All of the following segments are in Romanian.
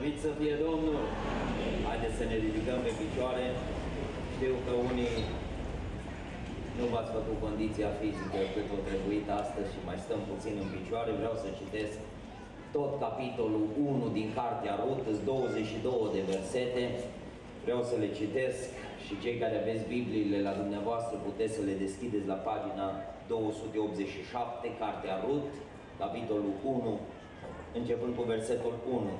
Slăvit să fie Domnul! Haideți să ne ridicăm pe picioare. Știu că unii nu v-ați făcut condiția fizică cât o trebuit astăzi și mai stăm puțin în picioare. Vreau să citesc tot capitolul 1 din Cartea Rut, 22 de versete. Vreau să le citesc și cei care aveți Bibliile la dumneavoastră puteți să le deschideți la pagina 287, Cartea Rut, capitolul 1, începând cu versetul 1.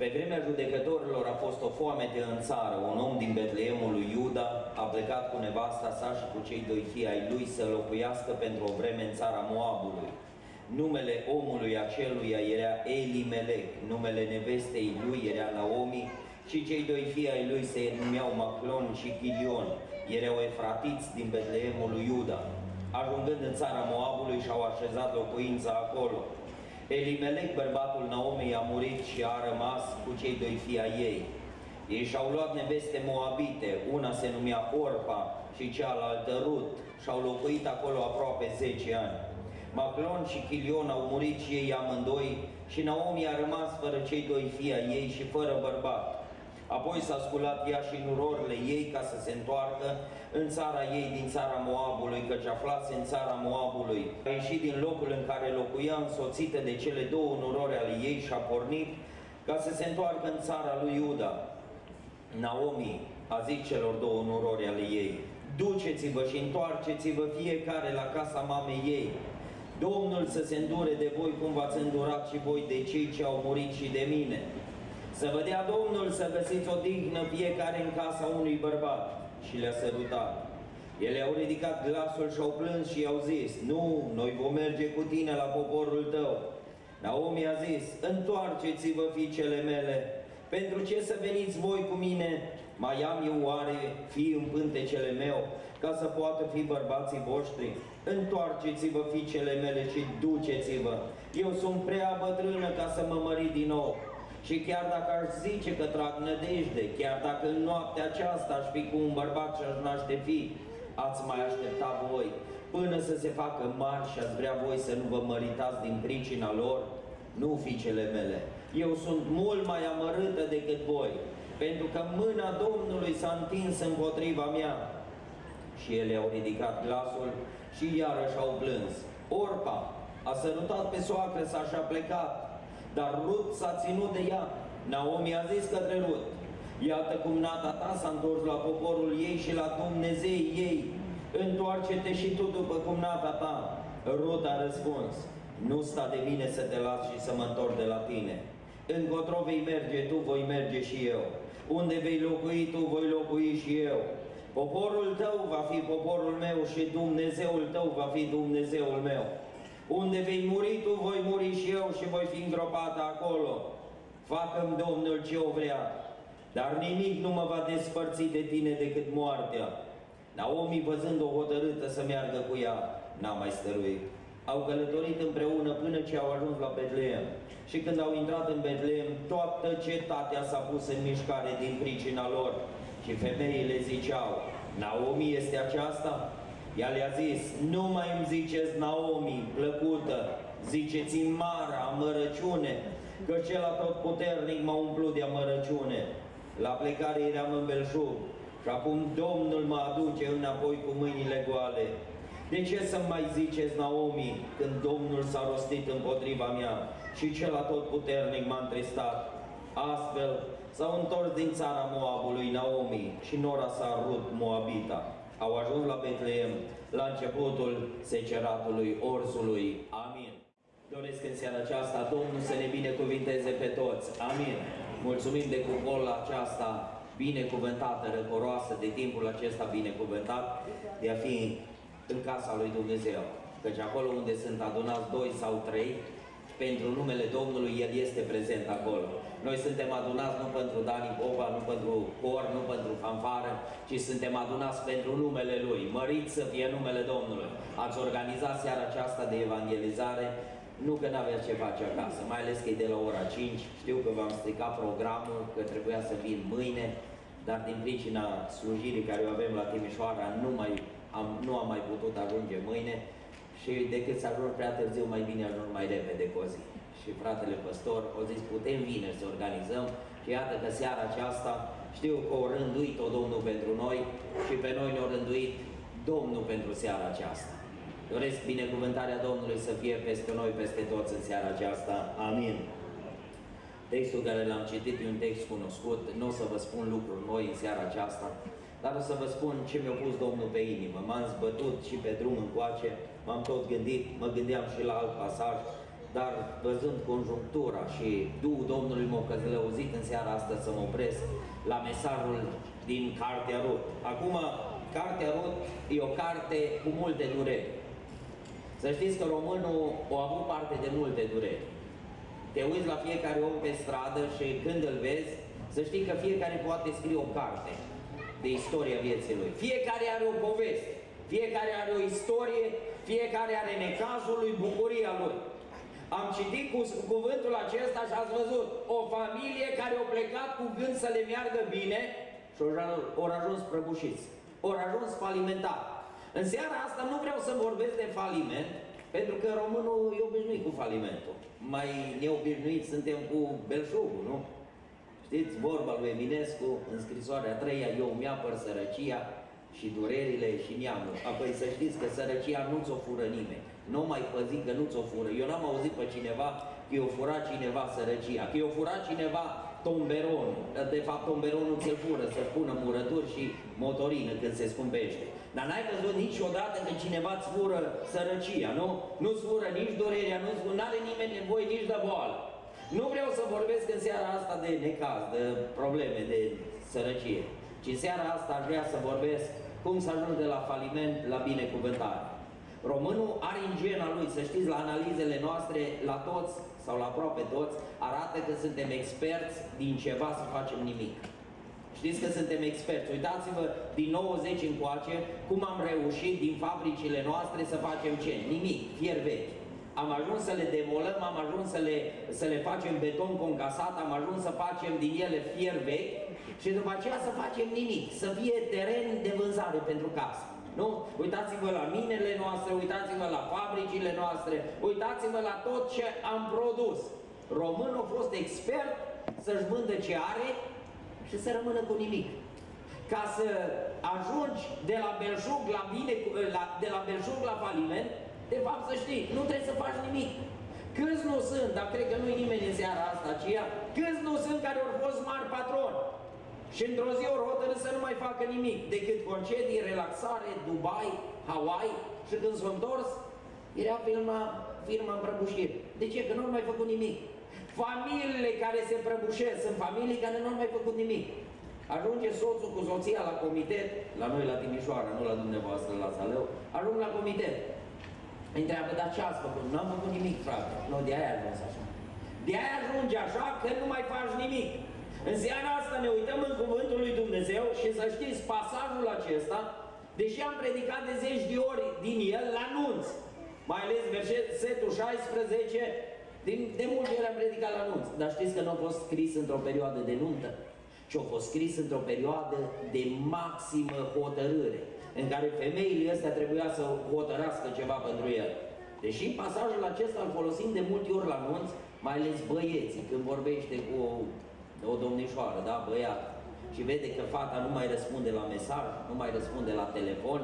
Pe vremea judecătorilor a fost o foamete în țară. Un om din Betleemul lui Iuda a plecat cu nevasta sa și cu cei doi fii ai lui să locuiască pentru o vreme în țara Moabului. Numele omului aceluia era Elimelech, numele nevestei lui era Naomi și cei doi fii ai lui se numeau Maclon și Chilion. Erau efratiți din Betleemul lui Iuda. Ajungând în țara Moabului și-au așezat locuința acolo. Elimelec, bărbatul Naomei, a murit și a rămas cu cei doi fii ai ei. Ei și-au luat neveste moabite, una se numea Orpa și cealaltă Rut, și-au locuit acolo aproape 10 ani. Maclon și Chilion au murit și ei amândoi și Naomi a rămas fără cei doi fii ai ei și fără bărbat. Apoi s-a sculat ea și nurorile ei ca să se întoarcă în țara ei din țara Moabului, căci aflase în țara Moabului. A ieșit din locul în care locuia însoțită de cele două nurori ale ei și a pornit ca să se întoarcă în țara lui Iuda. Naomi a zis celor două nurori ale ei, Duceți-vă și întoarceți-vă fiecare la casa mamei ei. Domnul să se îndure de voi cum v-ați îndurat și voi de cei ce au murit și de mine. Să vă dea Domnul să găsiți o dignă fiecare în casa unui bărbat. Și le-a sărutat. Ele au ridicat glasul și au plâns și i-au zis, Nu, noi vom merge cu tine la poporul tău. Naomi a zis, Întoarceți-vă, fiicele mele, pentru ce să veniți voi cu mine? Mai am eu oare fi în pântecele meu, ca să poată fi bărbații voștri? Întoarceți-vă, fiicele mele, și duceți-vă. Eu sunt prea bătrână ca să mă mări din nou. Și chiar dacă aș zice că trag nădejde, chiar dacă în noaptea aceasta aș fi cu un bărbat și aș naște fi, ați mai aștepta voi până să se facă mari și ați vrea voi să nu vă măritați din pricina lor? Nu, fiicele mele, eu sunt mult mai amărâtă decât voi, pentru că mâna Domnului s-a întins împotriva mea. Și ele au ridicat glasul și iarăși au plâns. Orpa a sărutat pe soacră sa și a plecat, dar Rut s-a ținut de ea. Naomi a zis către Rut, Iată cum nata ta s-a întors la poporul ei și la Dumnezei ei. Întoarce-te și tu după cum nata ta. Rut a răspuns, nu sta de mine să te las și să mă întorc de la tine. Încotro vei merge tu, voi merge și eu. Unde vei locui tu, voi locui și eu. Poporul tău va fi poporul meu și Dumnezeul tău va fi Dumnezeul meu. Unde vei muri tu, voi muri și eu și voi fi îngropată acolo. Facă-mi Domnul ce o vrea, dar nimic nu mă va despărți de tine decât moartea. Naomi, văzând-o hotărâtă să meargă cu ea, n-a mai stăruit. Au călătorit împreună până ce au ajuns la Betleem. Și când au intrat în Betleem, toată cetatea s-a pus în mișcare din pricina lor. Și femeile ziceau, Naomi este aceasta? Ea le-a zis, nu mai îmi ziceți Naomi, plăcută, ziceți-mi Mara, amărăciune, că cel tot puternic m-a umplut de amărăciune. La plecare eram în belșug și acum Domnul mă aduce înapoi cu mâinile goale. De ce să mai ziceți Naomi când Domnul s-a rostit împotriva mea și cel tot puternic m-a întristat? Astfel s-au întors din țara Moabului Naomi și nora sa Rut Moabita. Au ajuns la Betleem la începutul seceratului orsului. Amin. Doresc în seara aceasta Domnul să ne binecuvinteze pe toți. Amin. Mulțumim de cupola aceasta binecuvântată, răcoroasă, de timpul acesta binecuvântat, de a fi în casa lui Dumnezeu. Căci acolo unde sunt adunați doi sau trei, pentru numele Domnului, El este prezent acolo. Noi suntem adunați nu pentru Dani Popa, nu pentru cor, nu pentru fanfară, ci suntem adunați pentru numele Lui. Măriți să fie numele Domnului. Ați organizat seara aceasta de evangelizare, nu că nu aveți ce face acasă, mai ales că e de la ora 5. Știu că v-am stricat programul, că trebuia să vin mâine, dar din pricina slujirii care o avem la Timișoara, nu, mai am, nu am mai putut ajunge mâine și decât să ajung prea târziu, mai bine ajung mai repede cu o zi. Și și fratele păstor au zis putem vine să organizăm și iată că seara aceasta știu că o rânduit-o Domnul pentru noi și pe noi ne-a rânduit Domnul pentru seara aceasta. Doresc binecuvântarea Domnului să fie peste noi, peste toți în seara aceasta. Amin. Textul care l-am citit e un text cunoscut, nu o să vă spun lucruri noi în seara aceasta, dar o să vă spun ce mi-a pus Domnul pe inimă. M-am zbătut și pe drum încoace, m-am tot gândit, mă gândeam și la alt pasaj, dar văzând conjunctura și Duhul Domnului m-a căzlăuzit în seara asta să mă opresc la mesajul din Cartea Rut. Acum, Cartea Rut e o carte cu multe dureri. Să știți că românul a avut parte de multe dureri. Te uiți la fiecare om pe stradă și când îl vezi, să știi că fiecare poate scrie o carte de istoria vieții lui. Fiecare are o poveste, fiecare are o istorie, fiecare are necazul lui, bucuria lui. Am citit cu cuvântul acesta și ați văzut o familie care a plecat cu gând să le meargă bine și au ajuns prăbușiți, au ajuns falimentar. În seara asta nu vreau să vorbesc de faliment, pentru că românul e obișnuit cu falimentul. Mai neobișnuit suntem cu belșugul, nu? Știți vorba lui Eminescu în scrisoarea a treia, eu mi-apăr sărăcia și durerile și neamul. Apoi să știți că sărăcia nu ți-o fură nimeni. Nu mai păzi că nu ți-o fură. Eu n-am auzit pe cineva că i-o furat cineva sărăcia, că i-o furat cineva tomberon. De fapt, tomberonul ți-l fură să-și pună murături și motorină când se scumpește. Dar n-ai văzut niciodată că cineva îți fură sărăcia, nu? Nu-ți fură nici durerea, nu are nimeni nevoie nici de boală. Nu vreau să vorbesc în seara asta de necaz, de probleme, de sărăcie, ci în seara asta aș vrea să vorbesc cum să ajung de la faliment la binecuvântare. Românul are în gena lui, să știți, la analizele noastre, la toți sau la aproape toți, arată că suntem experți din ceva să facem nimic. Știți că suntem experți. Uitați-vă din 90 încoace cum am reușit din fabricile noastre să facem ce? Nimic, fier vechi am ajuns să le demolăm, am ajuns să le, să le facem beton concasat, am ajuns să facem din ele fier vechi și după aceea să facem nimic, să fie teren de vânzare pentru casă. Nu? Uitați-vă la minele noastre, uitați-vă la fabricile noastre, uitați-vă la tot ce am produs. Românul a fost expert să-și vândă ce are și să rămână cu nimic. Ca să ajungi de la belșug la, bine, la, de la belșug la faliment, de fapt, să știi, nu trebuie să faci nimic. Câți nu sunt, dar cred că nu-i nimeni în seara asta aceea, câți nu sunt care au fost mari patroni și într-o zi au hotărât să nu mai facă nimic decât concedii, relaxare, Dubai, Hawaii și când s-au întors, era firma, firma în prăbușire. De ce? Că nu au mai făcut nimic. Familiile care se prăbușesc sunt familii care nu au mai făcut nimic. Ajunge soțul cu soția la comitet, la noi la Timișoara, nu la dumneavoastră la Zalău, ajung la comitet. Îi întreabă, dar ce ați făcut? Nu am făcut nimic, frate. Nu, de aia ajuns așa. De aia ajunge așa că nu mai faci nimic. În seara asta ne uităm în Cuvântul lui Dumnezeu și să știți, pasajul acesta, deși am predicat de zeci de ori din el, la anunț. Mai ales versetul 16, din, de multe ori am predicat la anunț. Dar știți că nu a fost scris într-o perioadă de nuntă, ci a fost scris într-o perioadă de maximă hotărâre în care femeile astea trebuia să hotărască ceva pentru el. Deși pasajul acesta îl folosim de multe ori la nunți, mai ales băieții, când vorbește cu o, o domnișoară, da, băiat, și vede că fata nu mai răspunde la mesaj, nu mai răspunde la telefon,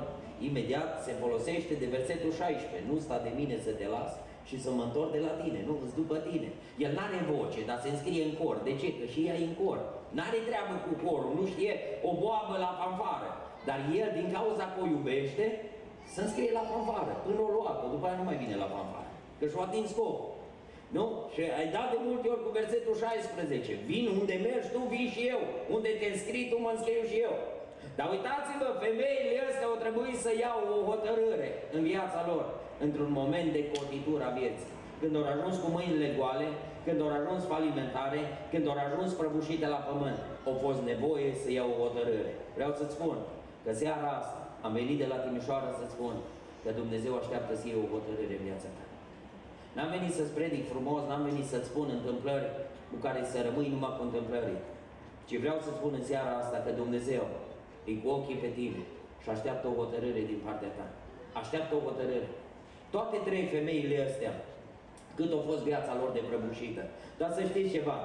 imediat se folosește de versetul 16, nu sta de mine să te las și să mă întorc de la tine, nu, îți după tine. El n-are voce, dar se înscrie în cor. De ce? Că și ea e în cor. N-are treabă cu corul, nu știe o boabă la fanfară. Dar el, din cauza că o iubește, să înscrie la fanfară, până o luat după aia nu mai vine la fanfară, că și-o atins scopul. Nu? Și ai dat de multe ori cu versetul 16. Vin unde mergi tu, vin și eu. Unde te înscrii tu, mă înscriu și eu. Dar uitați-vă, femeile astea au trebuit să iau o hotărâre în viața lor, într-un moment de cotitură a vieții. Când au ajuns cu mâinile goale, când au ajuns falimentare, când au ajuns prăbușite la pământ, au fost nevoie să iau o hotărâre. Vreau să-ți spun, Că seara asta am venit de la Timișoara să spun că Dumnezeu așteaptă să iei o hotărâre în viața ta. N-am venit să-ți predic frumos, n-am venit să-ți spun întâmplări cu care să rămâi numai cu întâmplări. Ci vreau să spun în seara asta că Dumnezeu e cu ochii pe tine și așteaptă o hotărâre din partea ta. Așteaptă o hotărâre. Toate trei femeile astea cât a fost viața lor de prăbușită. Dar să știți ceva,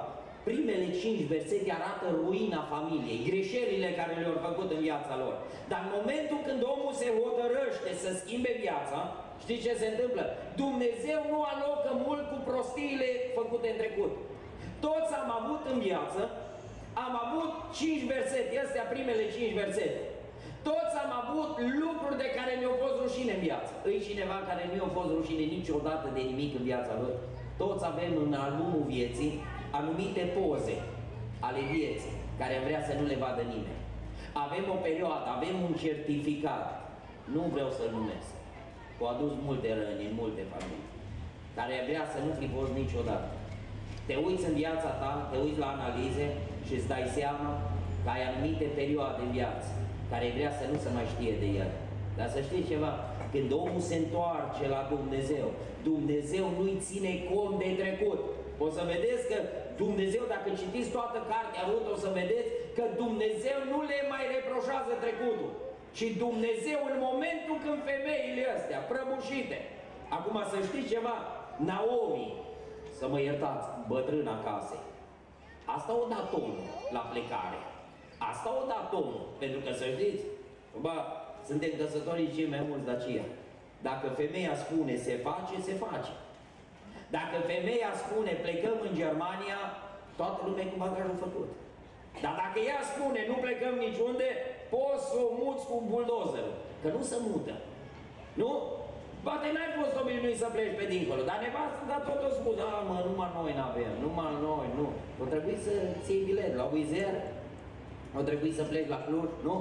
primele cinci versete arată ruina familiei, greșelile care le-au făcut în viața lor. Dar în momentul când omul se hotărăște să schimbe viața, știți ce se întâmplă? Dumnezeu nu alocă mult cu prostiile făcute în trecut. Toți am avut în viață, am avut cinci versete, astea primele cinci versete. Toți am avut lucruri de care ne-au fost rușine în viață. Îi cineva care nu i-a fost rușine niciodată de nimic în viața lor. Toți avem în albumul vieții anumite poze ale vieții care vrea să nu le vadă nimeni. Avem o perioadă, avem un certificat, nu vreau să-l numesc, cu adus multe răni în multe familii, care vrea să nu fi fost niciodată. Te uiți în viața ta, te uiți la analize și îți dai seama că ai anumite perioade în viață care vrea să nu se mai știe de el. Dar să știți ceva, când omul se întoarce la Dumnezeu, Dumnezeu nu-i ține cont de trecut. O să vedeți că Dumnezeu, dacă citiți toată cartea Rut, o să vedeți că Dumnezeu nu le mai reproșează trecutul. Și Dumnezeu, în momentul când femeile astea, prăbușite, acum să știți ceva, Naomi, să mă iertați, bătrâna casei, asta o dat omul la plecare. Asta o dat omul, pentru că să știți, bă, suntem căsătoriți cei mai mulți de aceea. Dacă femeia spune se face, se face. Dacă femeia spune plecăm în Germania, toată lumea cu bagajul făcut. Dar dacă ea spune nu plecăm niciunde, poți să o muți cu buldozerul. Că nu se mută. Nu? Poate n-ai fost obișnuit să pleci pe dincolo, dar nevastă, dar tot o spus, a, mă, numai noi n-avem, numai noi, nu. O trebuie să ții bilet la Wizer, o trebuie să pleci la Cluj, nu?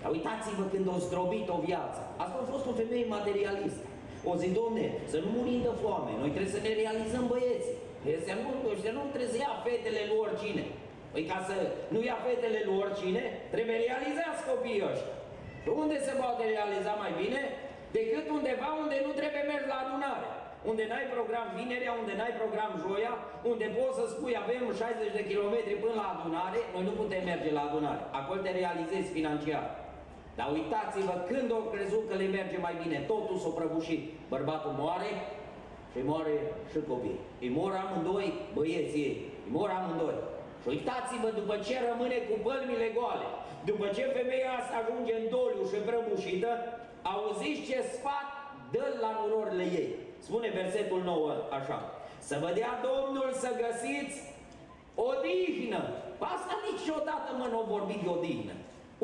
Dar uitați-vă când o zdrobit o viață. Asta a fost o femeie materialistă. O zi, domne, să nu murim de foame, noi trebuie să ne realizăm băieții. Ăștia nu, ăștia nu trebuie să ia fetele lui oricine. Păi ca să nu ia fetele lui oricine, trebuie realizați copiii ăștia. Și unde se poate realiza mai bine? Decât undeva unde nu trebuie mers la adunare. Unde n-ai program vinerea, unde n-ai program joia, unde poți să spui avem 60 de kilometri până la adunare, noi nu putem merge la adunare. Acolo te realizezi financiar. Dar uitați-vă, când au crezut că le merge mai bine, totul s-a prăbușit. Bărbatul moare și moare și copii. Îi mor amândoi băieții ei, îi mor amândoi. Și uitați-vă, după ce rămâne cu pălmile goale, după ce femeia asta ajunge în doliu și prăbușită, auziți ce sfat dă la nurorile ei. Spune versetul 9 așa. Să vă dea Domnul să găsiți odihnă. Asta niciodată mă nu vorbit de odihnă.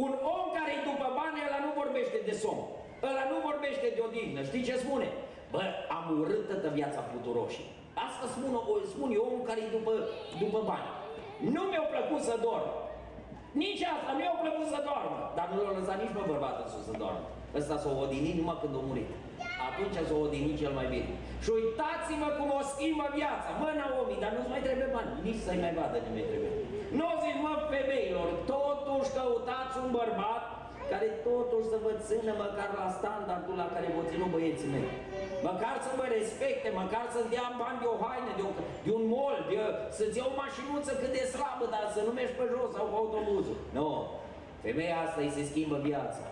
Un om care e după bani, ăla nu vorbește de somn. Ăla nu vorbește de odihnă. Știi ce spune? Bă, am urât toată viața puturoșii. Asta spune, o, spune omul care e după, după bani. Nu mi-a plăcut să dorm. Nici asta, mi-a plăcut să doarmă. Dar nu l-a lăsat nici pe bărbatul să doarmă. Ăsta s-a odinit numai când a murit. Atunci s-a odinit cel mai bine. Și uitați-vă cum o schimbă viața. Mă, Naomi, dar nu-ți mai trebuie bani. Nici să-i mai vadă nu mai trebuie. Nu zic, mă, femeilor, totuși căutați un bărbat care totuși să vă țină măcar la standardul la care vă ținut băieții mei. Măcar să vă respecte, măcar să-ți dea bani de o haină, de, o, de un mol, de, să-ți ia o mașinuță cât de slabă, dar să nu mergi pe jos sau cu autobuzul. Nu. Femeia asta îi se schimbă viața.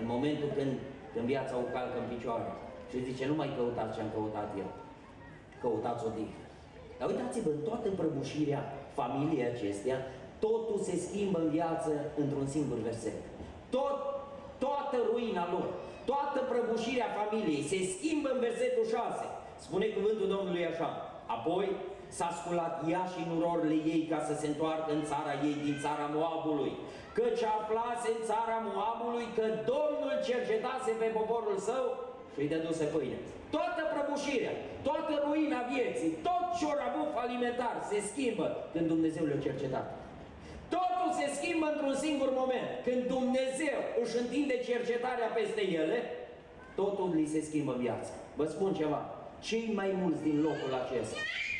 În momentul când, când viața o calcă în picioare. Și zice, nu mai căutați ce am căutat eu. Căutați o dică. Dar uitați-vă, în toată prăbușirea familiei acestea, totul se schimbă în viață într-un singur verset. Tot, toată ruina lor, toată prăbușirea familiei se schimbă în versetul 6. Spune cuvântul Domnului așa. Apoi s-a sculat ea și nurorile ei ca să se întoarcă în țara ei din țara Moabului. Căci aflase în țara Moabului că Domnul cercetase pe poporul său și îi dăduse pâine. Toată prăbușirea, toată ruina vieții, tot ce au avut falimentar se schimbă când Dumnezeu le-a cercetat. Totul se schimbă într-un singur moment. Când Dumnezeu își întinde cercetarea peste ele, totul li se schimbă viața. Vă spun ceva, cei mai mulți din locul acesta,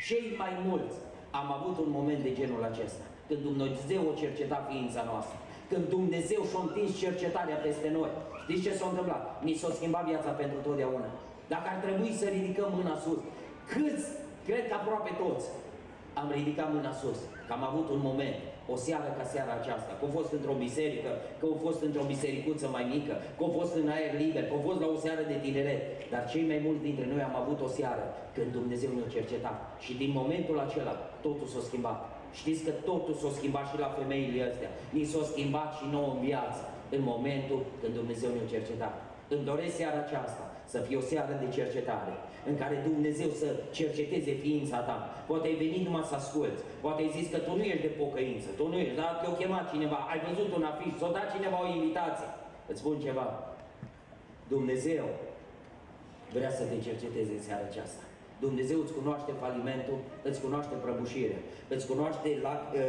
cei mai mulți, am avut un moment de genul acesta. Când Dumnezeu o cerceta ființa noastră. Când Dumnezeu și-a întins cercetarea peste noi. Știți ce s-a întâmplat? Ni s-a schimbat viața pentru totdeauna. Dacă ar trebui să ridicăm mâna sus, câți, cred că aproape toți, am ridicat mâna sus, că am avut un moment, o seară ca seara aceasta, că au fost într-o biserică, că au fost într-o bisericuță mai mică, că au fost în aer liber, că au fost la o seară de tineret, dar cei mai mulți dintre noi am avut o seară când Dumnezeu ne-a cercetat și din momentul acela totul s-a schimbat. Știți că totul s-a schimbat și la femeile astea, ni s-a schimbat și nouă în viață, în momentul când Dumnezeu ne-a cercetat. Îmi doresc seara aceasta să fie o seară de cercetare, în care Dumnezeu să cerceteze ființa ta. Poate ai venit numai să asculți, poate ai zis că tu nu ești de pocăință, tu nu ești, dar te-a chemat cineva, ai văzut un afiș, s-a dat cineva o invitație. Îți spun ceva, Dumnezeu vrea să te cerceteze în seara aceasta. Dumnezeu îți cunoaște falimentul, îți cunoaște prăbușirea, îți cunoaște lac, uh,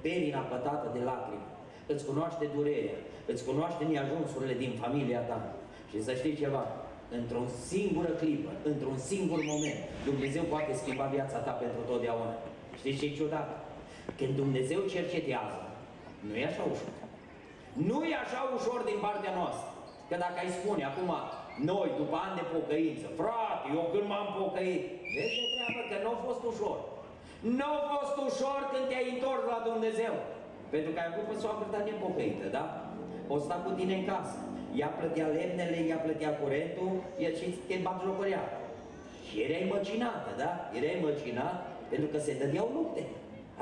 perina pătată de lacrimi, îți cunoaște durerea, îți cunoaște neajunsurile din familia ta. Și să știi ceva, într-o singură clipă, într-un singur moment, Dumnezeu poate schimba viața ta pentru totdeauna. Știți ce e ciudat? Când Dumnezeu cercetează, nu e așa ușor. Nu e așa ușor din partea noastră. Că dacă ai spune acum, noi, după ani de pocăință, frate, eu când m-am pocăit, vezi ce treabă, că nu a fost ușor. Nu a fost ușor când te-ai întors la Dumnezeu. Pentru că ai avut pe soacră ta nepocăită, da? O sta cu tine în casă ea plătea lemnele, ea plătea curentul, el și te batjocorea. Și erai măcinată, da? Erai măcinat pentru că se dădeau lupte.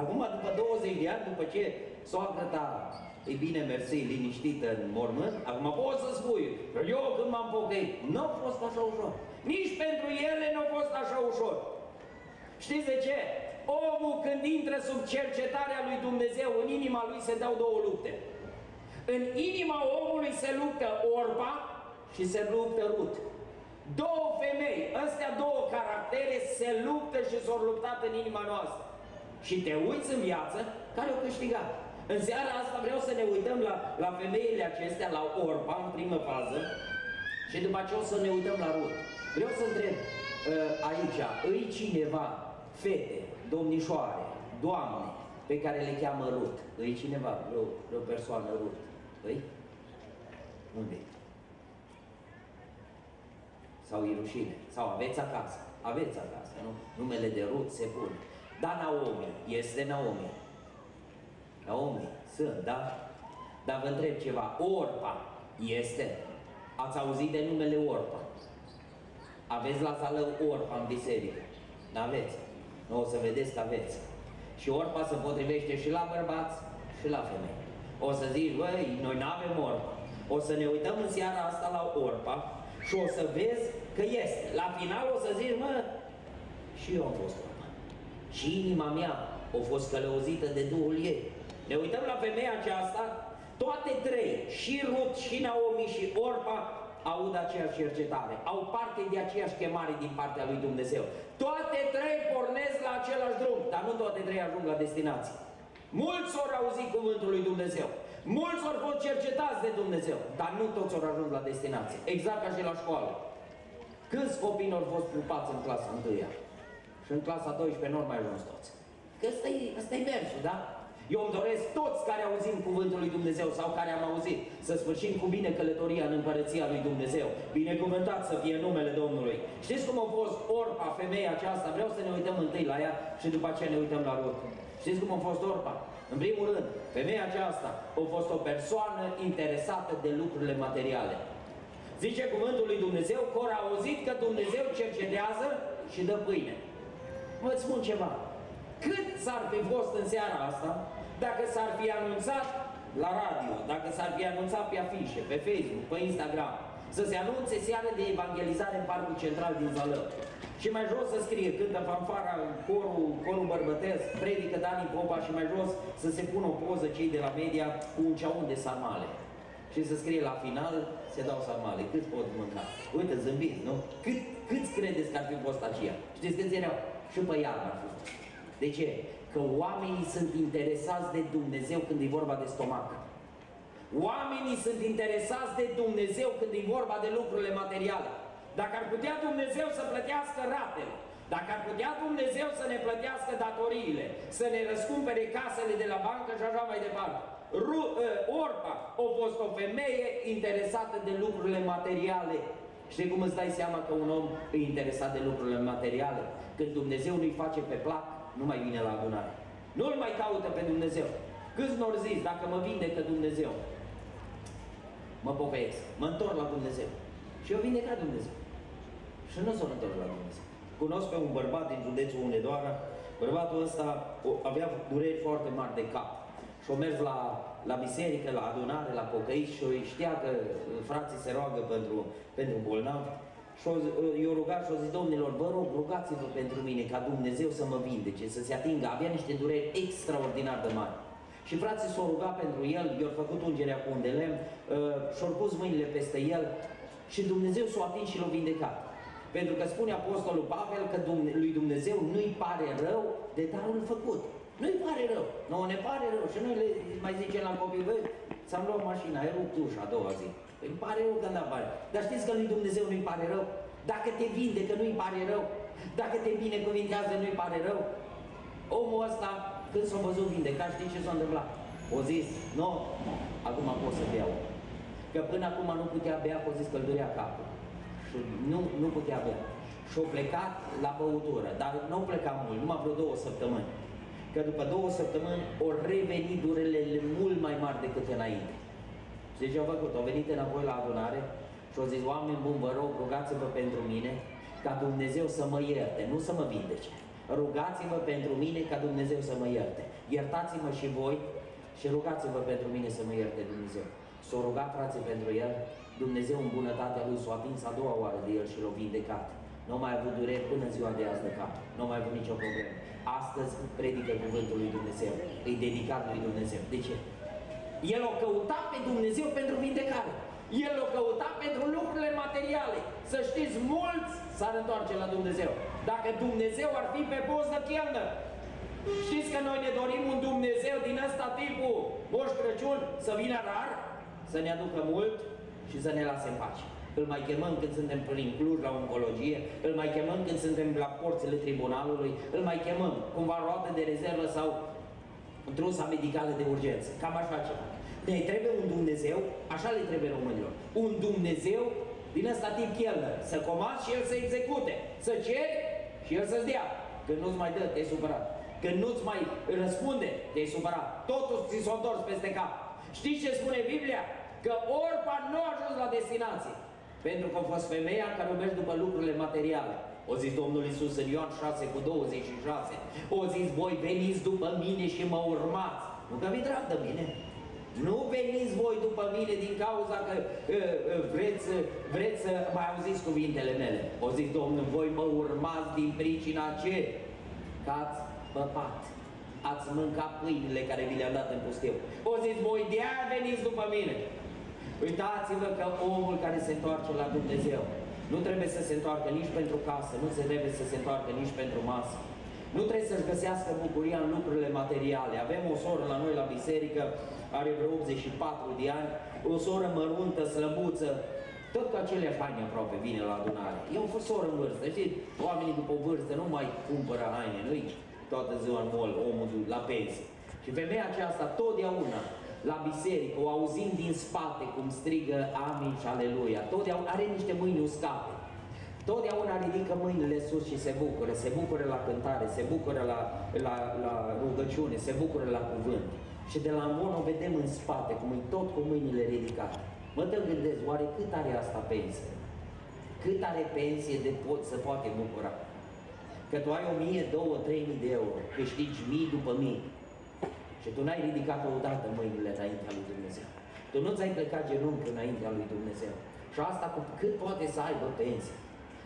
Acum, după 20 de ani, după ce soacră ta e bine, mersi, liniștită în mormânt, acum poți să spui, eu când m-am pocăit, nu a fost așa ușor. Nici pentru ele nu a fost așa ușor. Știți de ce? Omul când intră sub cercetarea lui Dumnezeu, în inima lui se dau două lupte. În inima omului se luptă Orpa și se luptă Rut. Două femei, astea două caractere se luptă și s-au luptat în inima noastră. Și te uiți în viață, care au câștigat. În seara asta vreau să ne uităm la, la femeile acestea, la Orpa, în primă fază, și după aceea o să ne uităm la Rut. Vreau să întreb uh, aici, îi cineva, fete, domnișoare, doamne, pe care le cheamă Rut, îi cineva, o, o persoană Rut, Păi? Unde Sau e rușine? Sau aveți acasă? Aveți acasă, nu? Numele de Rut se pune. Da, Naomi, este Naomi. Naomi, sunt, da? Dar vă întreb ceva, Orpa este? Ați auzit de numele Orpa? Aveți la sală Orpa în biserică? N-aveți? Nu o să vedeți că aveți. Și Orpa se potrivește și la bărbați și la femei. O să zici, băi, noi nu avem orpa. O să ne uităm în seara asta la orpa și o să vezi că este. La final o să zici, mă, și eu am fost orpa. Și inima mea a fost călăuzită de Duhul ei. Ne uităm la femeia aceasta, toate trei, și Rut, și Naomi, și Orpa, aud aceeași cercetare, au parte de aceeași chemare din partea lui Dumnezeu. Toate trei pornesc la același drum, dar nu toate trei ajung la destinație. Mulți au auzit cuvântul lui Dumnezeu. Mulți au fost cercetați de Dumnezeu, dar nu toți au ajuns la destinație. Exact ca și la școală. Câți copii au fost grupați în clasa 1 și în clasa 12 nu au mai ajuns toți. Că ăsta e, ăsta e mersul, da? Eu îmi doresc toți care auzim cuvântul lui Dumnezeu sau care am auzit să sfârșim cu bine călătoria în împărăția lui Dumnezeu. Binecuvântat să fie numele Domnului. Știți cum a fost Orpa, femeia aceasta? Vreau să ne uităm întâi la ea și după aceea ne uităm la Rut. Știți cum a fost Orpa? În primul rând, femeia aceasta a fost o persoană interesată de lucrurile materiale. Zice cuvântul lui Dumnezeu că au auzit că Dumnezeu cercetează și dă pâine. Vă spun ceva. Cât s-ar fi fost în seara asta dacă s-ar fi anunțat la radio, dacă s-ar fi anunțat pe afișe, pe Facebook, pe Instagram, să se anunțe seara de evangelizare în Parcul Central din Zalău. Și mai jos să scrie, cântă fanfara, corul, corul bărbătesc, predică Dani Popa și mai jos să se pună o poză cei de la media cu un ceaun de sarmale. Și să scrie la final, se dau sarmale. Cât pot mânca? Uite, zâmbiți, nu? Cât, câți credeți că ar fi fost aceea? Știți câți erau? Și pe iarnă ar fi fost. De ce? Că oamenii sunt interesați de Dumnezeu când e vorba de stomac. Oamenii sunt interesați de Dumnezeu când e vorba de lucrurile materiale. Dacă ar putea Dumnezeu să plătească ratele, dacă ar putea Dumnezeu să ne plătească datoriile, să ne răscumpere casele de la bancă și așa mai departe. Ru, uh, Orpa a fost o femeie interesată de lucrurile materiale. Știi cum îți dai seama că un om e interesat de lucrurile materiale? Când Dumnezeu nu-i face pe plac, nu mai vine la adunare. Nu-L mai caută pe Dumnezeu. Câți nor zis, dacă mă vindecă Dumnezeu, mă pocăiesc, mă întorc la Dumnezeu. Și eu vindecat Dumnezeu. Și nu s-o întorc la Dumnezeu. Cunosc pe un bărbat din județul Unedoara, bărbatul ăsta avea dureri foarte mari de cap. Și o mers la, la biserică, la adunare, la pocăiți și știa că frații se roagă pentru, pentru bolnavi. Și eu rugat și o zis, domnilor, vă rog, rugați-vă pentru mine ca Dumnezeu să mă vindece, să se atingă. Avea niște dureri extraordinar de mari. Și frații s-au rugat pentru el, i-au făcut ungerea cu un de lemn, uh, și-au pus mâinile peste el și Dumnezeu s-a atins și l-a vindecat. Pentru că spune Apostolul Pavel că lui Dumnezeu nu-i pare rău de darul făcut. Nu-i pare rău. Nu ne pare rău. Și noi le mai zicem la copii, băi, ți-am luat mașina, ai rupt ușa a doua zi. Îi pare rău că n pare. Dar știți că lui Dumnezeu nu-i pare rău? Dacă te vinde, că nu-i pare rău. Dacă te binecuvintează, nu-i pare rău. Omul ăsta, când s-a văzut vindecat, știți ce s-a întâmplat? O zis, nu, acum pot să beau. Că până acum nu putea bea, o zis că îl durea capul. Și nu, nu putea bea. Și a plecat la băutură, dar nu a plecat mult, numai vreo două săptămâni. Că după două săptămâni au revenit durele mult mai mari decât înainte. Și ce au făcut? Au venit înapoi la adunare și au zis, oameni buni, vă rog, rugați-vă pentru mine ca Dumnezeu să mă ierte, nu să mă vindece. Rugați-vă pentru mine ca Dumnezeu să mă ierte. Iertați-mă și voi și rugați-vă pentru mine să mă ierte Dumnezeu. S-au rugat frații pentru el, Dumnezeu în bunătatea lui s-a atins a doua oară de el și l-a vindecat. Nu mai avut dureri până ziua de azi de cap. Nu mai avut nicio problemă. Astăzi predică cuvântul lui Dumnezeu. E dedicat lui Dumnezeu. De ce? El o căuta pe Dumnezeu pentru vindecare. El o căuta pentru lucrurile materiale. Să știți, mulți s-ar întoarce la Dumnezeu. Dacă Dumnezeu ar fi pe post de chelnă, știți că noi ne dorim un Dumnezeu din ăsta tipul Moș Crăciun să vină rar, să ne aducă mult și să ne lase în pace. Îl mai chemăm când suntem prin Cluj la oncologie, îl mai chemăm când suntem la porțile tribunalului, îl mai chemăm cumva roată de rezervă sau trusa medicală de urgență. Cam așa ceva. Ne trebuie un Dumnezeu, așa le trebuie românilor, un Dumnezeu din ăsta tip chelner, să comanzi și El să execute, să ceri și El să-ți dea. Când nu-ți mai dă, te-ai supărat. Când nu-ți mai răspunde, te-ai supărat. Totul ți s-a întors peste cap. Știți ce spune Biblia? Că Orpa nu a ajuns la destinație. Pentru că a fost femeia care o merge după lucrurile materiale. O zis Domnul Isus în Ioan 6 cu 26. O zis, voi veniți după mine și mă urmați. Nu că vi drag de mine. Nu veniți voi după mine din cauza că uh, uh, vreți, vreți să mai auziți cuvintele mele. O zis Domnul, voi mă urmați din pricina ce? Că ați păpat. Ați mâncat pâinile care vi le-am dat în pustiu. O zis, voi de-aia veniți după mine. Uitați-vă că omul care se întoarce la Dumnezeu nu trebuie să se întoarcă nici pentru casă, nu se trebuie să se întoarcă nici pentru masă. Nu trebuie să-și găsească bucuria în lucrurile materiale. Avem o soră la noi la biserică, are vreo 84 de ani, o soră măruntă, slăbuță, tot cu aceleași haine aproape vine la adunare. E o soră în vârstă, știți, oamenii după vârstă nu mai cumpără haine, nu-i toată ziua în mol, omul la pensie. Și femeia aceasta totdeauna la biserică, o auzim din spate cum strigă amin și aleluia. Totdeauna are niște mâini uscate. Totdeauna ridică mâinile sus și se bucură, se bucură la cântare, se bucură la, la, la rugăciune, se bucură la cuvânt. Și de la Amon o vedem în spate, cum e tot cu mâinile ridicate. Mă te gândesc, oare cât are asta pensie? Cât are pensie de pot să poate bucura? Că tu ai 1000, 2, 3000 de euro, câștigi mii după mii. Și tu n-ai ridicat odată mâinile înaintea lui Dumnezeu. Tu nu ți-ai plecat genunchi înaintea lui Dumnezeu. Și asta cu cât poate să aibă pensie.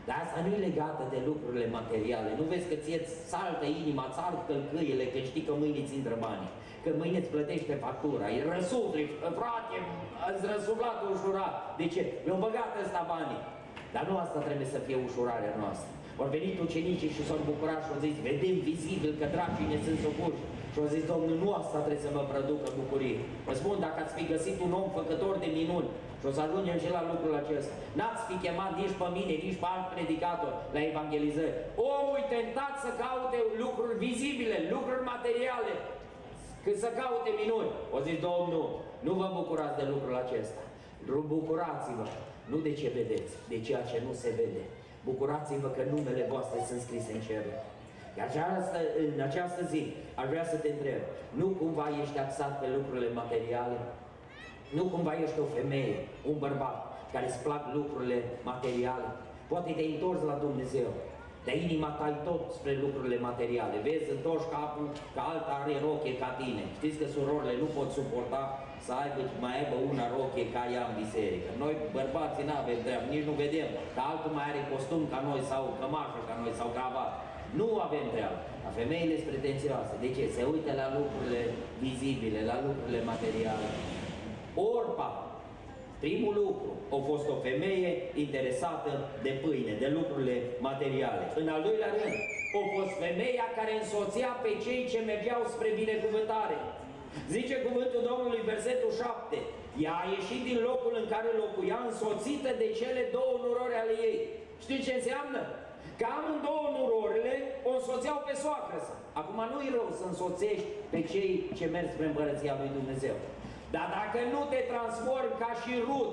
Dar asta nu e legată de lucrurile materiale. Nu vezi că ție saltă inima, ți ard călcâiele, că știi că mâine ți intră banii. Că mâine îți plătește factura. E răsufli, frate, îți răsuflat ușurat. De ce? Mi-au băgat ăsta banii. Dar nu asta trebuie să fie ușurarea noastră. Au venit ucenicii și s-au bucurat și au zis, vedem vizibil că dracii ne sunt supuși. Și au zis, Domnul, nu asta trebuie să vă producă bucurie. Vă spun, dacă ați fi găsit un om făcător de minuni, și o să ajungem și la lucrul acesta, n-ați fi chemat nici pe mine, nici pe alt predicator la evangelizări. Omul e tentat să caute lucruri vizibile, lucruri materiale, când să caute minuni. O zis, Domnul, nu vă bucurați de lucrul acesta. Bucurați-vă, nu de ce vedeți, de ceea ce nu se vede. Bucurați-vă că numele voastre sunt scrise în cer. Iar această, în această zi aș vrea să te întreb, nu cumva ești axat pe lucrurile materiale? Nu cumva ești o femeie, un bărbat, care îți plac lucrurile materiale? Poate te-ai întors la Dumnezeu, dar inima ta tot spre lucrurile materiale. Vezi, întorci capul că alta are roche ca tine. Știți că surorile nu pot suporta să aibă, mai aibă una roche ca ea în biserică. Noi bărbații nu avem treabă, nici nu vedem că altul mai are costum ca noi sau cămașă ca noi sau cravat. Nu avem treabă. La femeile sunt pretențioase. De ce? Se uită la lucrurile vizibile, la lucrurile materiale. Orpa, primul lucru, a fost o femeie interesată de pâine, de lucrurile materiale. În al doilea rând, a fost femeia care însoțea pe cei ce mergeau spre binecuvântare. Zice cuvântul Domnului, versetul 7, ea a ieșit din locul în care locuia însoțită de cele două nurori ale ei. Știți ce înseamnă? Că amândouă nurorile o însoțeau pe soacră sa. Acum nu-i rău să însoțești pe cei ce merg spre împărăția lui Dumnezeu. Dar dacă nu te transformi ca și Rut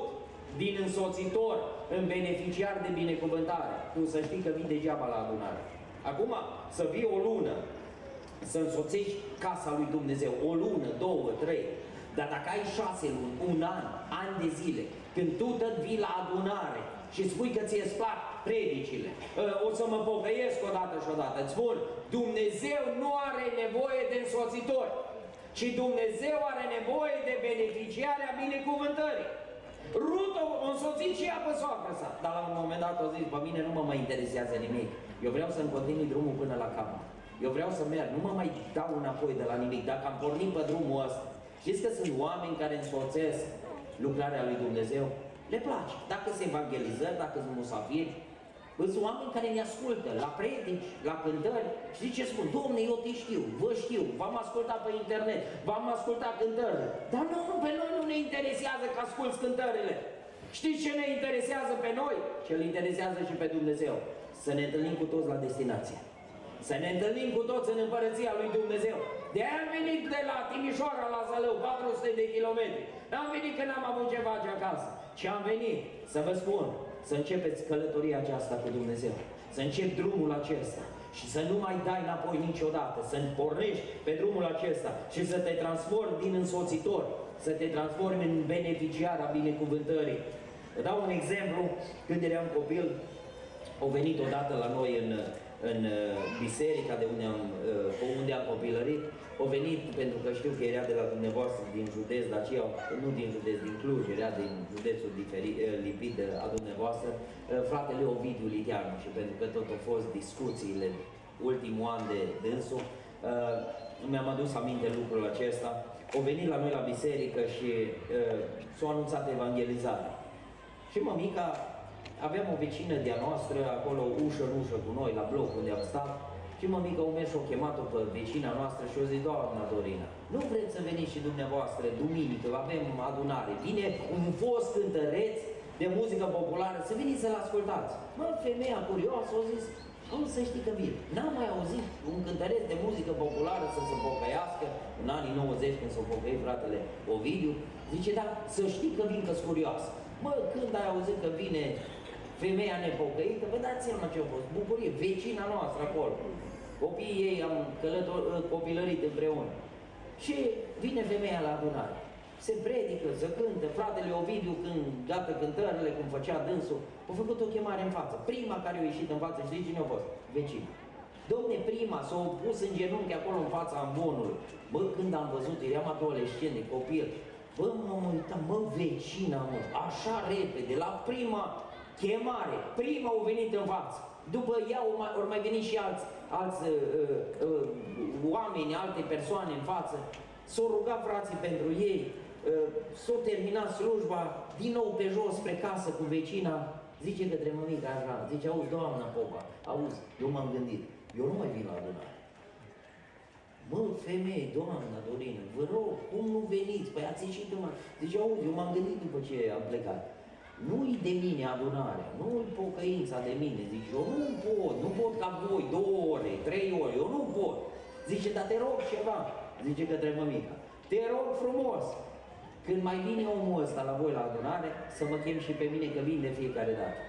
din însoțitor în beneficiar de binecuvântare, tu să știi că vii degeaba la adunare. Acum, să vii o lună, să însoțești casa lui Dumnezeu, o lună, două, trei, dar dacă ai șase luni, un an, ani de zile, când tu tot vii la adunare și spui că ți-e plac predicile, ă, o să mă pocăiesc odată și odată, îți spun, Dumnezeu nu are nevoie de însoțitori, ci Dumnezeu are nevoie de beneficiarea binecuvântării. Rut o însoțit și ea pe soacră sa, dar la un moment dat o zis, pe mine nu mă mai interesează nimic, eu vreau să-mi continui drumul până la capăt. Eu vreau să merg, nu mă mai dau înapoi de la nimic. Dacă am pornit pe drumul ăsta, știți că sunt oameni care însoțesc lucrarea lui Dumnezeu? Le place. Dacă se evangelizări, dacă sunt musafiri, sunt oameni care ne ascultă la predici, la cântări. Știți ce spun? Domne, eu te știu, vă știu, v-am ascultat pe internet, v-am ascultat cântările. Dar nu, pe noi nu ne interesează că asculți cântările. Știți ce ne interesează pe noi? Ce îl interesează și pe Dumnezeu? Să ne întâlnim cu toți la destinație. Să ne întâlnim cu toți în împărăția lui Dumnezeu. De aia am venit de la Timișoara la Zălău, 400 de kilometri. N-am venit că n-am avut ceva ce acasă. Și am venit să vă spun, să începeți călătoria aceasta cu Dumnezeu. Să începi drumul acesta și să nu mai dai înapoi niciodată, să pornești pe drumul acesta și să te transformi din însoțitor, să te transformi în beneficiar a binecuvântării. Vă dau un exemplu, când eram copil, au venit odată la noi în, în uh, biserica de unde am, uh, unde am copilărit, au venit pentru că știu că era de la dumneavoastră din județ, dar aceea, nu din județ, din Cluj, era din județul diferit, uh, lipit a dumneavoastră, fratele Ovidiu Liteanu și pentru că tot au fost discuțiile ultimul an de dânsul, mi-am adus aminte lucrul acesta, au venit la noi la biserică și s-au anunțat evangelizarea. Și mămica aveam o vecină de-a noastră, acolo ușă în ușă cu noi, la bloc unde am stat, și mămica o mers și o chemat-o pe vecina noastră și o zis, doamna Dorina, nu vreți să veniți și dumneavoastră duminică, avem adunare, vine un fost cântăreț de muzică populară, să veniți să-l ascultați. Mă, femeia curioasă a zis, cum să știi că vin? N-am mai auzit un cântăreț de muzică populară să se pocăiască în anii 90 când s-a pocăit fratele Ovidiu. Zice, da, să știi că vin că curioasă. Mă, când ai auzit că vine femeia nepocăită, vă dați seama ce a fost, bucurie, vecina noastră acolo. Copiii ei am călător, copilărit împreună. Și vine femeia la adunare. Se predică, se cântă, fratele Ovidiu când gata cântările, cum făcea dânsul, a făcut o chemare în față. Prima care a ieșit în față, știți cine a fost? Vecina. Domne, prima s-a pus în genunchi acolo în fața ambonului. Bă, când am văzut, eram adolescent, de copil, Bă, mă uitam, mă, vecina, mă, așa repede, la prima chemare, prima au venit în față. După ea au mai, au mai venit și alți, alți uh, uh, uh, oameni, alte persoane în față. S-au rugat frații pentru ei, uh, s-au terminat slujba, din nou pe jos spre casă cu vecina, zice către mămica așa, zice, auzi, doamna Popa, auzi, eu m-am gândit, eu nu mai vin la adunare. Mă, femeie, doamna Dorină, vă rog, cum nu veniți? Păi ați ieșit în Zice, auzi, eu m-am gândit după ce am plecat. Nu-i de mine adunarea, nu-i pocăința de mine. Zice, eu nu pot, nu pot ca voi, două ore, trei ore, eu nu pot. Zice, dar te rog ceva, zice către mămica. Te rog frumos, când mai vine omul ăsta la voi la adunare, să mă chem și pe mine, că vin de fiecare dată.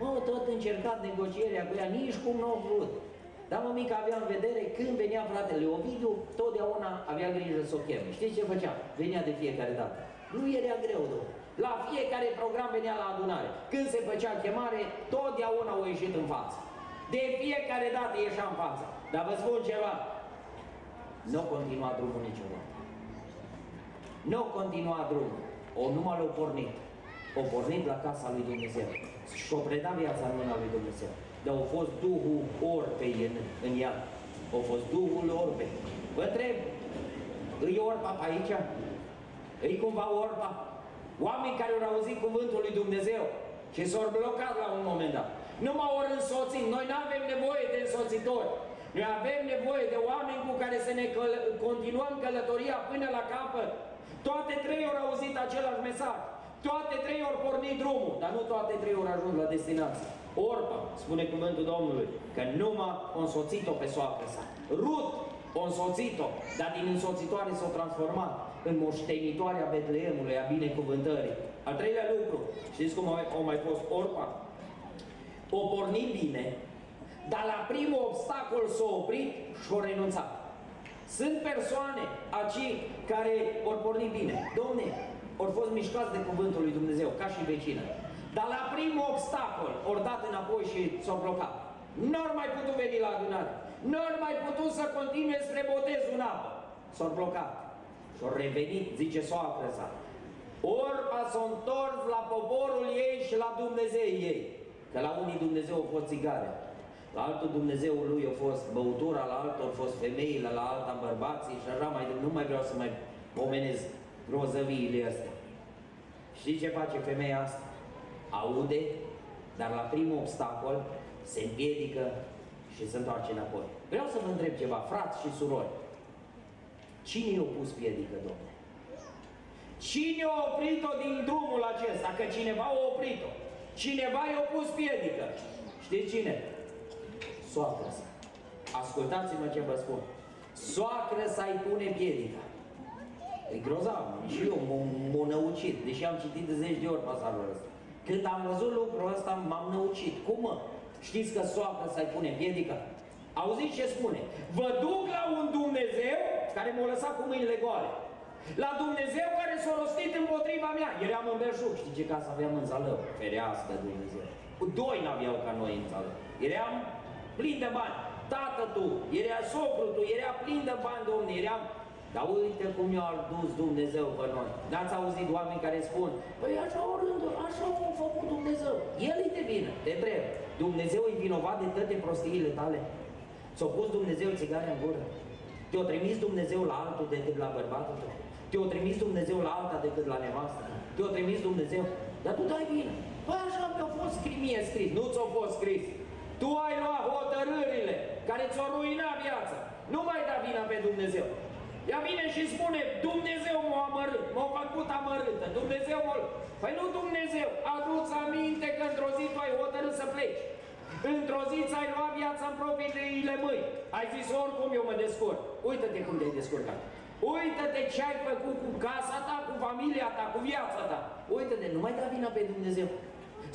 Mă, tot încercat negocierea cu ea, nici cum nu au vrut. Dar mămica avea în vedere când venea fratele Ovidiu, totdeauna avea grijă să o cheme. Știți ce făcea? Venea de fiecare dată. Nu era greu, domnule. La fiecare program venea la adunare. Când se făcea chemare, totdeauna au ieșit în față. De fiecare dată ieșea în față. Dar vă spun ceva, nu continua drumul niciodată. Nu continua drumul. O numai l-a pornit. O pornit la casa lui Dumnezeu. Și-o preda viața în mâna lui Dumnezeu. Dar a fost Duhul Orpei în, în ea. A fost Duhul Orpei. Vă întreb, îi Orpa pe aici? Îi cumva Orpa? Oameni care au auzit cuvântul lui Dumnezeu și s-au blocat la un moment dat. Nu m-au ori însoțit. Noi nu avem nevoie de însoțitori. Noi avem nevoie de oameni cu care să ne căl continuăm călătoria până la capăt. Toate trei ori auzit același mesaj. Toate trei ori pornit drumul, dar nu toate trei ori ajung la destinație. Orpa, spune cuvântul Domnului, că numai o însoțit-o pe soacră sa. Rut o însoțit-o, dar din însoțitoare s-a transformat în moștenitoarea Betleemului, a binecuvântării. Al treilea lucru, știți cum au mai fost Orpa? O porni bine, dar la primul obstacol s-a oprit și a renunțat. Sunt persoane acei care au pornit bine. Domne, au fost mișcați de cuvântul lui Dumnezeu, ca și vecină. Dar la primul obstacol, ori dat înapoi și s-au blocat. Nu ar mai putut veni la adunare. Nu ar mai putut să continue spre botezul în apă. S-au blocat. Și-au revenit, zice soacră sa. Orba s-a întors la poporul ei și la Dumnezeu ei. Că la unii Dumnezeu au fost țigare. La altul Dumnezeul lui a fost băutura, la altul au fost femeile, la alta bărbații și așa mai Nu mai vreau să mai pomenez grozăviile astea. Știi ce face femeia asta? Aude, dar la primul obstacol se împiedică și se întoarce înapoi. Vreau să vă întreb ceva, frați și surori. Cine i-a pus piedică, domnule? Cine a oprit-o din drumul acesta? Că cineva a oprit-o. Cineva i-a pus piedică. Știți cine? Soacră sa. Ascultați-mă ce vă spun. Soacră să-i pune piedica. E grozav. Și eu m-am năucit, deși am citit de zeci de ori pasajul ăsta. Când am văzut lucrul ăsta, m-am năucit. Cum mă? Știți că soacră să-i pune piedica? Auziți ce spune? Vă duc la un Dumnezeu care m-a lăsat cu mâinile goale. La Dumnezeu care s-a rostit împotriva mea. Eram în belșug. Știi ce casă aveam în Zalău? Ferească Dumnezeu. Doi n-aveau ca noi în Zalău. Eram plin de bani. Tată tu, era socru tu, era plin de bani, domne, eram dar uite cum i-a dus Dumnezeu pe noi. N-ați auzit oameni care spun, păi așa o rândă, așa a făcut Dumnezeu. El e de vină, te întreb. Dumnezeu e vinovat de toate prostiile tale? Ți-a pus Dumnezeu țigare în gură? Te-a trimis Dumnezeu la altul decât la bărbatul tău? Te-a trimis Dumnezeu la alta decât la nevastă? Te-a trimis Dumnezeu? Dar tu dai vină. Păi așa mi-a fost scris, scris. Nu ți-a fost scris. Tu ai luat hotărârile care ți-au ruinat viața. Nu mai da vina pe Dumnezeu. Ea vine și spune, Dumnezeu m-a amărât, m-a făcut amărâtă, Dumnezeu m-a... Păi nu Dumnezeu, adu-ți aminte că într-o zi tu ai hotărât să pleci. Într-o zi ți-ai luat viața în propriile mâini. Ai zis, oricum eu mă descurc. Uită-te cum te-ai descurcat. Uită-te ce ai făcut cu casa ta, cu familia ta, cu viața ta. Uită-te, nu mai da vina pe Dumnezeu.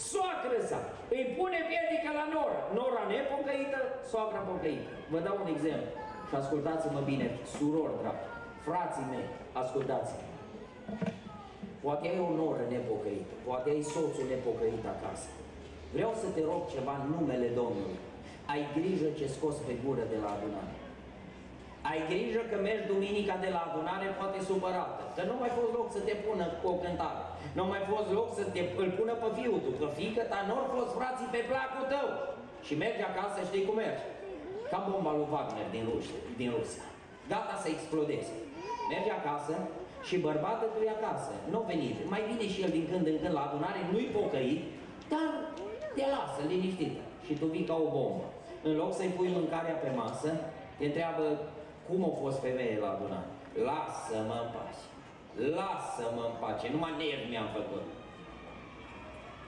Soacră sa îi pune piedică la nora. Nora nepocăită, soacra pocăită. Vă dau un exemplu. Și ascultați-mă bine, surori drag, frații mei, ascultați -mă. Poate ai o noră nepocăită, poate ai soțul nepocăit acasă. Vreau să te rog ceva în numele Domnului. Ai grijă ce scos pe gură de la adunare. Ai grijă că mergi duminica de la adunare poate supărată, că nu mai fost loc să te pună cu o cântare, nu mai fost loc să te îl pună pe fiul tu, că fiică ta nu fost frații pe placul tău. Și mergi acasă, știi cum mergi? ca bomba lui Wagner din Rusia, din Rusia. Gata să explodeze. Merge acasă și bărbatul tu e acasă. Nu venit. Mai vine și el din când în când la adunare, nu-i pocăit, dar te lasă liniștit și tu vii ca o bombă. În loc să-i pui mâncarea pe masă, te întreabă cum a fost femeie la adunare. Lasă-mă în pace. Lasă-mă în pace. Numai nervi mi-am făcut.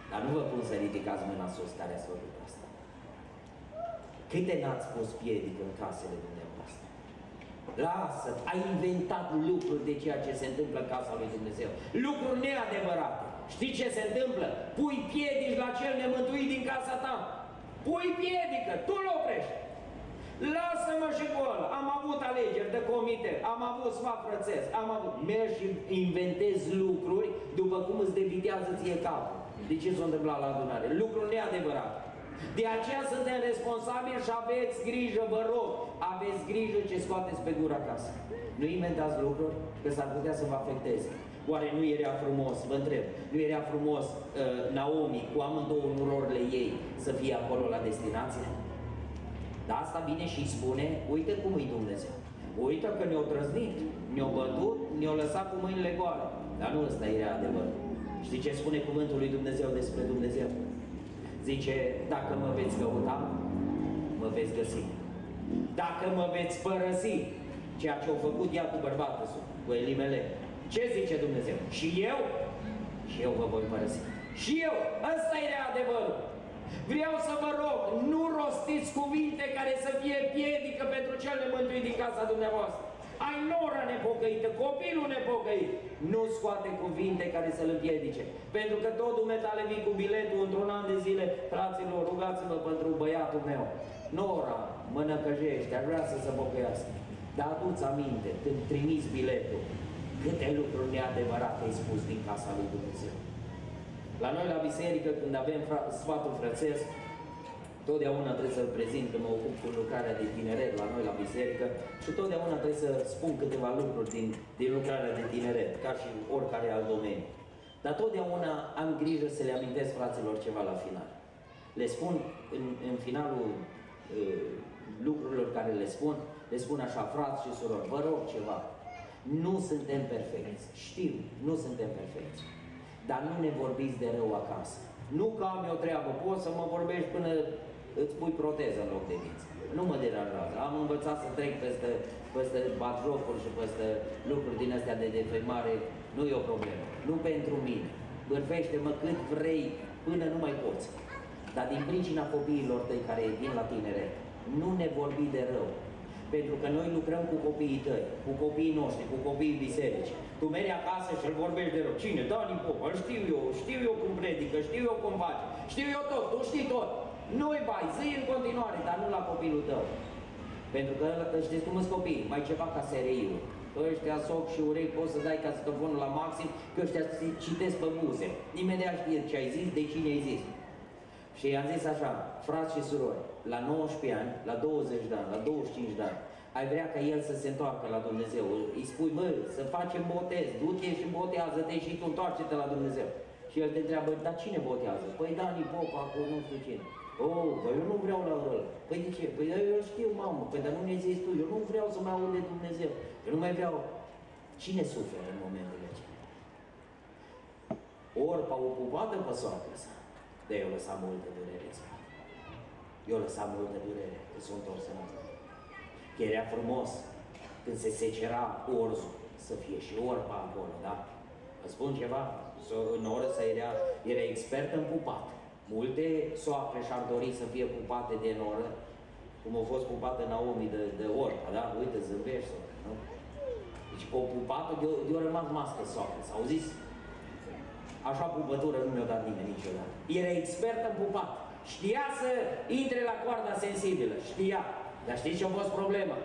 Dar nu vă pun să ridicați mâna sus care ați făcut asta. Câte n-ați pus piedică în casele dumneavoastră? Lasă, ai inventat lucruri de ceea ce se întâmplă în casa lui Dumnezeu. Lucruri neadevărate. Știi ce se întâmplă? Pui piedici la cel nemântuit din casa ta. Pui piedică, tu l oprești. Lasă-mă și cu ăla. Am avut alegeri de comite, am avut sfat frățesc, am avut... Mergi și inventezi lucruri după cum îți debitează ție capul. De ce s-a întâmplat la adunare? Lucruri neadevărate. De aceea suntem responsabili și aveți grijă, vă rog, aveți grijă ce scoateți pe gura acasă. Nu inventați lucruri, că s-ar putea să vă afecteze. Oare nu era frumos, vă întreb, nu era frumos uh, Naomi cu amândouă nurorile ei să fie acolo la destinație? Dar asta vine și îi spune, uite cum e Dumnezeu. Uită că ne-au trăznit, ne-au bătut, ne-au lăsat cu mâinile goale. Dar nu ăsta era adevărul. Știi ce spune cuvântul lui Dumnezeu despre Dumnezeu? Zice, dacă mă veți căuta, mă veți găsi. Dacă mă veți părăsi, ceea ce au făcut ea cu bărbatul său, cu Elimele, ce zice Dumnezeu? Și eu? Și eu vă voi părăsi. Și eu, ăsta era adevărul. Vreau să vă rog, nu rostiți cuvinte care să fie piedică pentru cel nemântuit din casa dumneavoastră. Ai nora nepocăită, copilul nepocăit. Nu scoate cuvinte care să-l împiedice. Pentru că tot dumneavoastră vii cu biletul într-un an de zile, fraților, rugați-vă pentru băiatul meu. Nora mă năcăjește, ar vrea să se pocăiască. Dar aduți aminte, când trimiți biletul, câte lucruri neadevărate ai spus din casa lui Dumnezeu. La noi la biserică, când avem sfatul frățesc, Totdeauna trebuie să-l prezint că mă ocup cu lucrarea de tineret la noi la biserică și totdeauna trebuie să spun câteva lucruri din, din lucrarea de tineret, ca și oricare alt domeniu. Dar totdeauna am grijă să le amintesc fraților ceva la final. Le spun în, în finalul uh, lucrurilor care le spun, le spun așa, frați și surori, vă rog ceva, nu suntem perfecți, știu, nu suntem perfecți, dar nu ne vorbiți de rău acasă. Nu că am eu treabă, poți să mă vorbești până îți pui proteză în loc de dinți. Nu mă deranjează. Am învățat să trec peste, peste batjocuri și peste lucruri din astea de defăimare. Nu e o problemă. Nu pentru mine. Bârfește-mă cât vrei până nu mai poți. Dar din pricina copiilor tăi care vin la tinere, nu ne vorbi de rău. Pentru că noi lucrăm cu copiii tăi, cu copiii noștri, cu copiii biserici. Tu mergi acasă și îl vorbești de rău. Cine? Dani Popa, îl știu eu, știu eu cum predică, știu eu cum face, știu eu tot, tu știi tot. Nu-i bai, zi în continuare, dar nu la copilul tău. Pentru că știți cum sunt copii, mai ceva ca sereiul. Că ăștia soc și urei poți să dai castofonul la maxim, că ăștia citesc pe buze. Imediat știe ce ai zis, de cine ai zis. Și i-am zis așa, frați și surori, la 19 ani, la 20 de ani, la 25 de ani, ai vrea ca el să se întoarcă la Dumnezeu. Îi spui, bă, să facem botez, du-te și botează-te și tu întoarce-te la Dumnezeu. Și el te întreabă, dar cine botează? Păi Dani Popa, acolo nu știu cine. Oh, dar eu nu vreau la ăla. Păi de ce? Păi eu știu, mamă, păi dar nu ne zici tu, eu nu vreau să mă aud de Dumnezeu. Eu nu mai vreau. Cine suferă în momentele acelea? Orpa ocupată pe soacră sa. De eu lăsat multă durere în Eu lăsat multă durere că sunt întors înapoi. Că era frumos când se secera orzul să fie și orpa acolo, da? Vă spun ceva? În orță să era, era expert în pupat. Multe soacre și-ar dori să fie pupate de noră, cum a fost pupată Naomi de, de orca, da? Uite, zâmbești, nu? Deci cu o pupată de-o de rămas mască soacră, s-au zis? Așa pupătură nu mi-a dat nimeni niciodată. Era expert în pupat. Știa să intre la coarda sensibilă, știa. Dar știți ce a fost problema?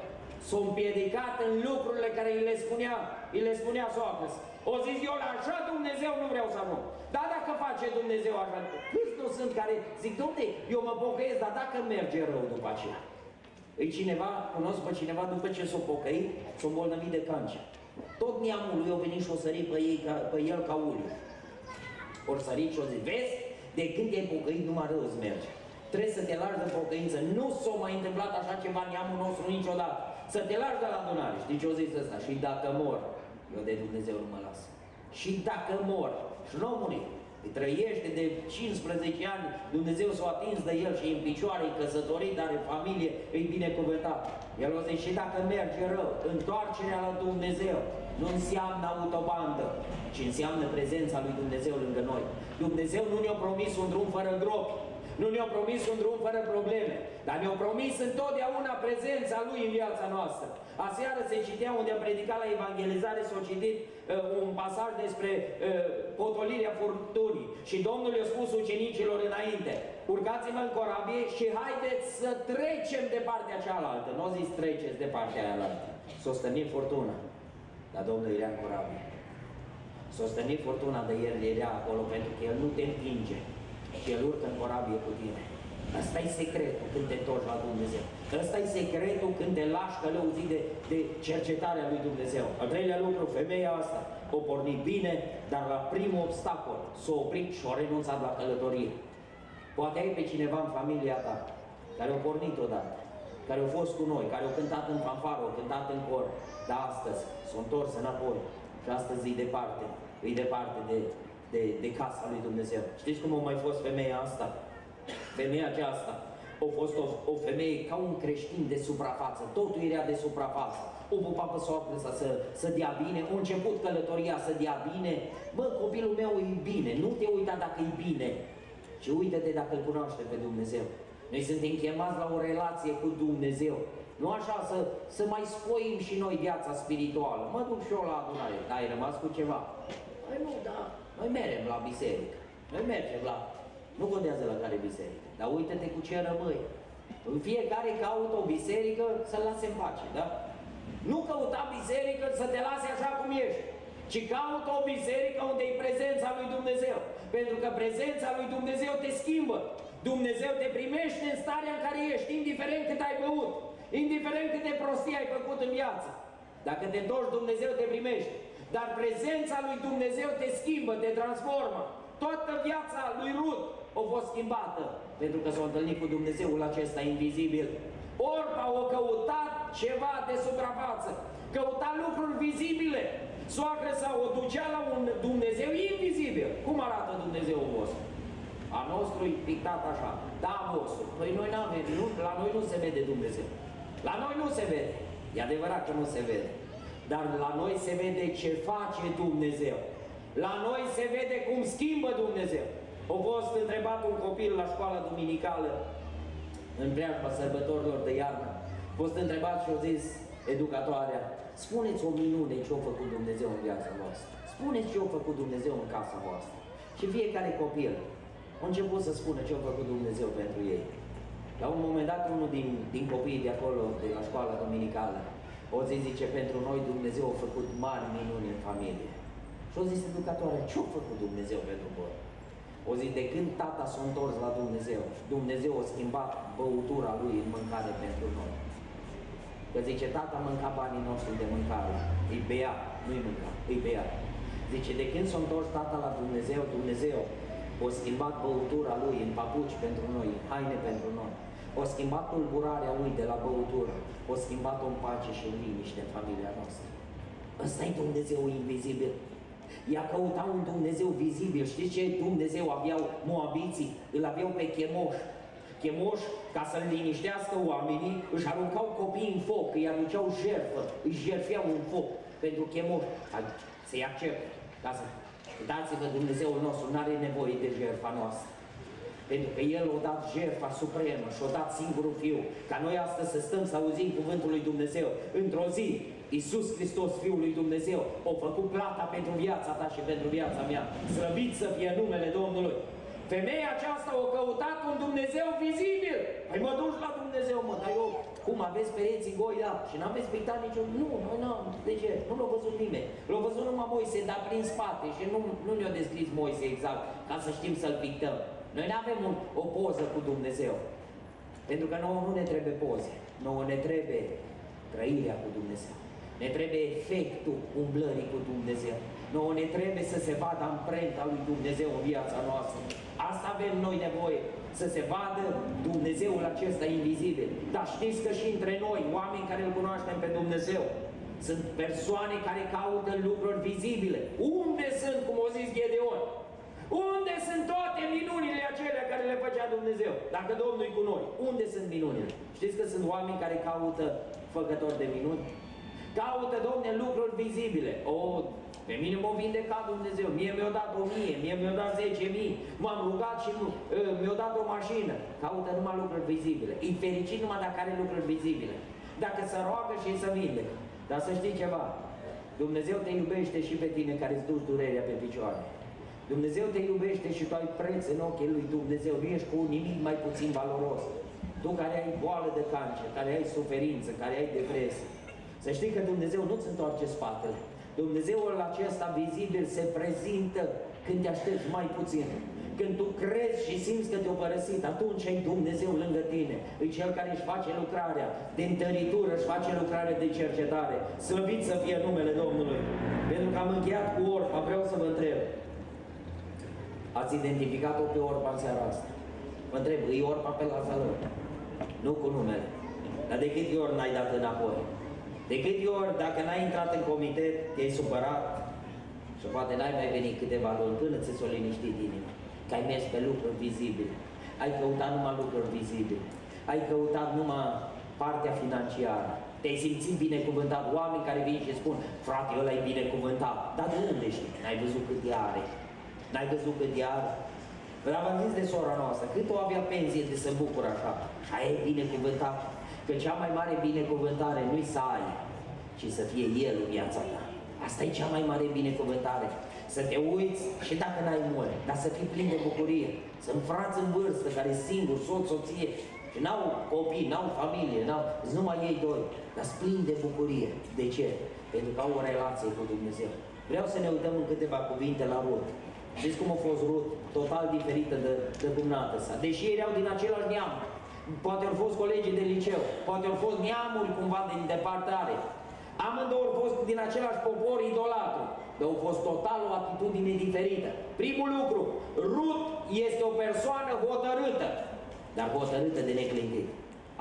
S-a împiedicat în lucrurile care îi le spunea, îi le spunea soacră. O zis, eu la așa Dumnezeu nu vreau să ajung. Dar dacă face Dumnezeu așa, câți nu sunt care zic, domne, eu mă pocăiesc, dar dacă merge rău după aceea? Îi cineva, cunosc pe cineva, după ce s-a pocăit, s-a îmbolnăvit de cancer. Tot neamul lui a venit și o sărit pe, ei, ca, pe el ca uliu. Ori sărit și o zis, vezi, de când te-ai pocăit, numai rău îți merge. Trebuie să te lași de pocăință. Nu s-a mai întâmplat așa ceva neamul nostru niciodată. Să te lași de la adunare. Știi ce o zis ăsta? Și dacă mor, eu de Dumnezeu nu mă las. Și dacă mor, și nu muri, îi trăiește de 15 ani, Dumnezeu s-a atins de el și e în picioare, e căsătorit, are familie, îi binecuvântat. El o zice, și dacă merge rău, întoarcerea la Dumnezeu nu înseamnă autobandă, ci înseamnă prezența lui Dumnezeu lângă noi. Dumnezeu nu ne-a promis un drum fără gropi, nu ne-a promis un drum fără probleme, dar ne-a promis întotdeauna prezența Lui în viața noastră. Aseară se citea unde a predicat la evangelizare, s-a citit uh, un pasaj despre uh, potolirea furtunii și Domnul i-a spus ucenicilor înainte, urcați-vă în corabie și haideți să trecem de partea cealaltă. Nu o zis treceți de partea aia S-o stănit furtuna. Dar Domnul era în corabie. S-o stănit furtuna de el era acolo pentru că el nu te împinge și el urcă în corabie cu tine. Asta e secretul când te întorci la Dumnezeu. Asta e secretul când te lași călăuzit de, de cercetarea lui Dumnezeu. Al treilea lucru, femeia asta o porni bine, dar la primul obstacol s-a oprit și a renunțat la călătorie. Poate ai pe cineva în familia ta care a pornit odată, care a fost cu noi, care a cântat în fanfară, a cântat în cor, dar astăzi s-a întors înapoi și astăzi e departe, e departe de, de, de casa lui Dumnezeu. Știți cum a mai fost femeia asta? Femeia aceasta a fost o, o femeie ca un creștin de suprafață, totul era de suprafață. O pupa pe soacră să, să, să dea bine, a început călătoria să dea bine. Bă, copilul meu e bine, nu te uita dacă e bine, ci uită-te dacă îl cunoaște pe Dumnezeu. Noi suntem chemați la o relație cu Dumnezeu. Nu așa să, să mai spoim și noi viața spirituală. Mă duc și eu la adunare, dar ai rămas cu ceva. Păi nu, da, noi mergem la biserică. Noi mergem la nu contează la care biserică, dar uite-te cu ce rămâi. În fiecare caută o biserică să-l lase în pace, da? Nu căuta biserică să te lase așa cum ești, ci caută o biserică unde e prezența lui Dumnezeu. Pentru că prezența lui Dumnezeu te schimbă. Dumnezeu te primește în starea în care ești, indiferent cât ai băut, indiferent cât de prostii ai făcut în viață. Dacă te întorci, Dumnezeu te primește. Dar prezența lui Dumnezeu te schimbă, te transformă. Toată viața lui Rut a fost schimbată pentru că s-a întâlnit cu Dumnezeul acesta invizibil. Orpa o căutat ceva de suprafață, căuta lucruri vizibile. Soacră sau o ducea la un Dumnezeu invizibil. Cum arată Dumnezeul vostru? A nostru e pictat așa, da vostru. Păi noi nu avem, nu, la noi nu se vede Dumnezeu. La noi nu se vede. E adevărat că nu se vede. Dar la noi se vede ce face Dumnezeu. La noi se vede cum schimbă Dumnezeu. A fost întrebat un copil la școala duminicală, în preajma sărbătorilor de iarnă. A fost întrebat și a zis educatoarea, spuneți o minune ce a făcut Dumnezeu în viața voastră. Spuneți ce a făcut Dumnezeu în casa voastră. Și fiecare copil a început să spună ce a făcut Dumnezeu pentru ei. La un moment dat, unul din, din copiii de acolo, de la școala duminicală, o zi zice, pentru noi Dumnezeu a făcut mari minuni în familie. Și o zis educatoarea, ce a făcut Dumnezeu pentru voi? O zi de când tata s-a întors la Dumnezeu și Dumnezeu a schimbat băutura lui în mâncare pentru noi. Că zice, tata mânca banii noștri de mâncare, îi bea, nu-i mânca, îi bea. Zice, de când s-a întors tata la Dumnezeu, Dumnezeu a schimbat băutura lui în papuci pentru noi, haine pentru noi. O schimbat tulburarea lui de la băutură, o schimbat-o în pace și în liniște în familia noastră. Ăsta e Dumnezeu invizibil. Ea căuta un Dumnezeu vizibil. Știți ce Dumnezeu aveau moabiții? Îl aveau pe Chemoș. Chemoș, ca să-l liniștească oamenii, își aruncau copiii în foc, îi aduceau jertfă, îi jertfeau în foc pentru Chemoș. Să-i accept. Ca să... Dați-vă Dumnezeul nostru, nu are nevoie de jertfa noastră. Pentru că El a dat jertfa supremă și a dat singurul Fiu. Ca noi astăzi să stăm să auzim cuvântul lui Dumnezeu. Într-o zi, Iisus Hristos, Fiul lui Dumnezeu, a făcut plata pentru viața ta și pentru viața mea. Slăvit să fie numele Domnului. Femeia aceasta a căutat un Dumnezeu vizibil. Păi mă duci la Dumnezeu, mă, dar eu, cum aveți pereții goi, da? Și n-am pictat niciun... Nu, noi n-am. De ce? Nu l-a văzut nimeni. L-a văzut numai Moise, dar prin spate și nu, nu ne-a descris Moise exact, ca să știm să-l pictăm. Noi nu avem un, o poză cu Dumnezeu. Pentru că nouă nu ne trebuie poze. Nouă ne trebuie trăirea cu Dumnezeu. Ne trebuie efectul umblării cu Dumnezeu. Nouă ne trebuie să se vadă amprenta lui Dumnezeu în viața noastră. Asta avem noi nevoie, să se vadă Dumnezeul acesta invizibil. Dar știți că și între noi, oameni care îl cunoaștem pe Dumnezeu, sunt persoane care caută lucruri vizibile. Unde sunt, cum o zis Gedeon? Unde sunt toate minunile acelea care le făcea Dumnezeu? Dacă Domnul e cu noi, unde sunt minunile? Știți că sunt oameni care caută făcători de minuni? Caută, Domne, lucruri vizibile. O, pe mine m-a vindecat Dumnezeu, mie mi-a dat o mie, mie mi-a dat zece mii, m-am rugat și ă, mi-a dat o mașină. Caută numai lucruri vizibile. E fericit numai dacă are lucruri vizibile. Dacă se roagă și să vindecă. Dar să știi ceva, Dumnezeu te iubește și pe tine care îți duci durerea pe picioare. Dumnezeu te iubește și tu ai preț în ochii lui Dumnezeu. Nu ești cu nimic mai puțin valoros. Tu care ai boală de cancer, care ai suferință, care ai depresie. Să știi că Dumnezeu nu-ți întoarce spatele. Dumnezeul acesta vizibil se prezintă când te aștepți mai puțin. Când tu crezi și simți că te-a părăsit, atunci ai Dumnezeu lângă tine. E Cel care își face lucrarea de întăritură, își face lucrarea de cercetare. Slăvit să fie numele Domnului. Pentru că am încheiat cu Orpa, vreau să vă întreb. Ați identificat-o pe Orpa în seara asta? Vă întreb, e Orpa pe la salon? Nu cu numele. Dar de câte ori n-ai dat înapoi? De câte ori, dacă n-ai intrat în comitet, te-ai supărat și poate n-ai mai venit câteva luni până ți s-o liniștit inima. Că ai mers pe lucruri vizibile. Ai căutat numai lucruri vizibile. Ai căutat numai partea financiară. Te-ai simțit binecuvântat. Oameni care vin și spun, frate, ăla e binecuvântat. Dar de unde știi? N-ai văzut cât are. N-ai văzut cât are. Dar v-am zis de sora noastră, cât o avea pensie de să bucură așa. Și aia e binecuvântat. Că cea mai mare binecuvântare nu-i să ai, ci să fie El în viața ta. Asta e cea mai mare binecuvântare. Să te uiți și dacă n-ai mult, dar să fii plin de bucurie. Sunt frați în vârstă care singur, soț, soție, și n-au copii, n-au familie, n-au, numai ei doi, dar sunt plini de bucurie. De ce? Pentru că au o relație cu Dumnezeu. Vreau să ne uităm în câteva cuvinte la Rut. Știți cum a fost Rut? Total diferită de, de dumneata sa. Deși ei erau din același neam. Poate au fost colegii de liceu, poate au fost neamuri cumva din departare. Amândouă au fost din același popor idolatru, dar au fost total o atitudine diferită. Primul lucru, Rut este o persoană hotărâtă, dar hotărâtă de neclintit.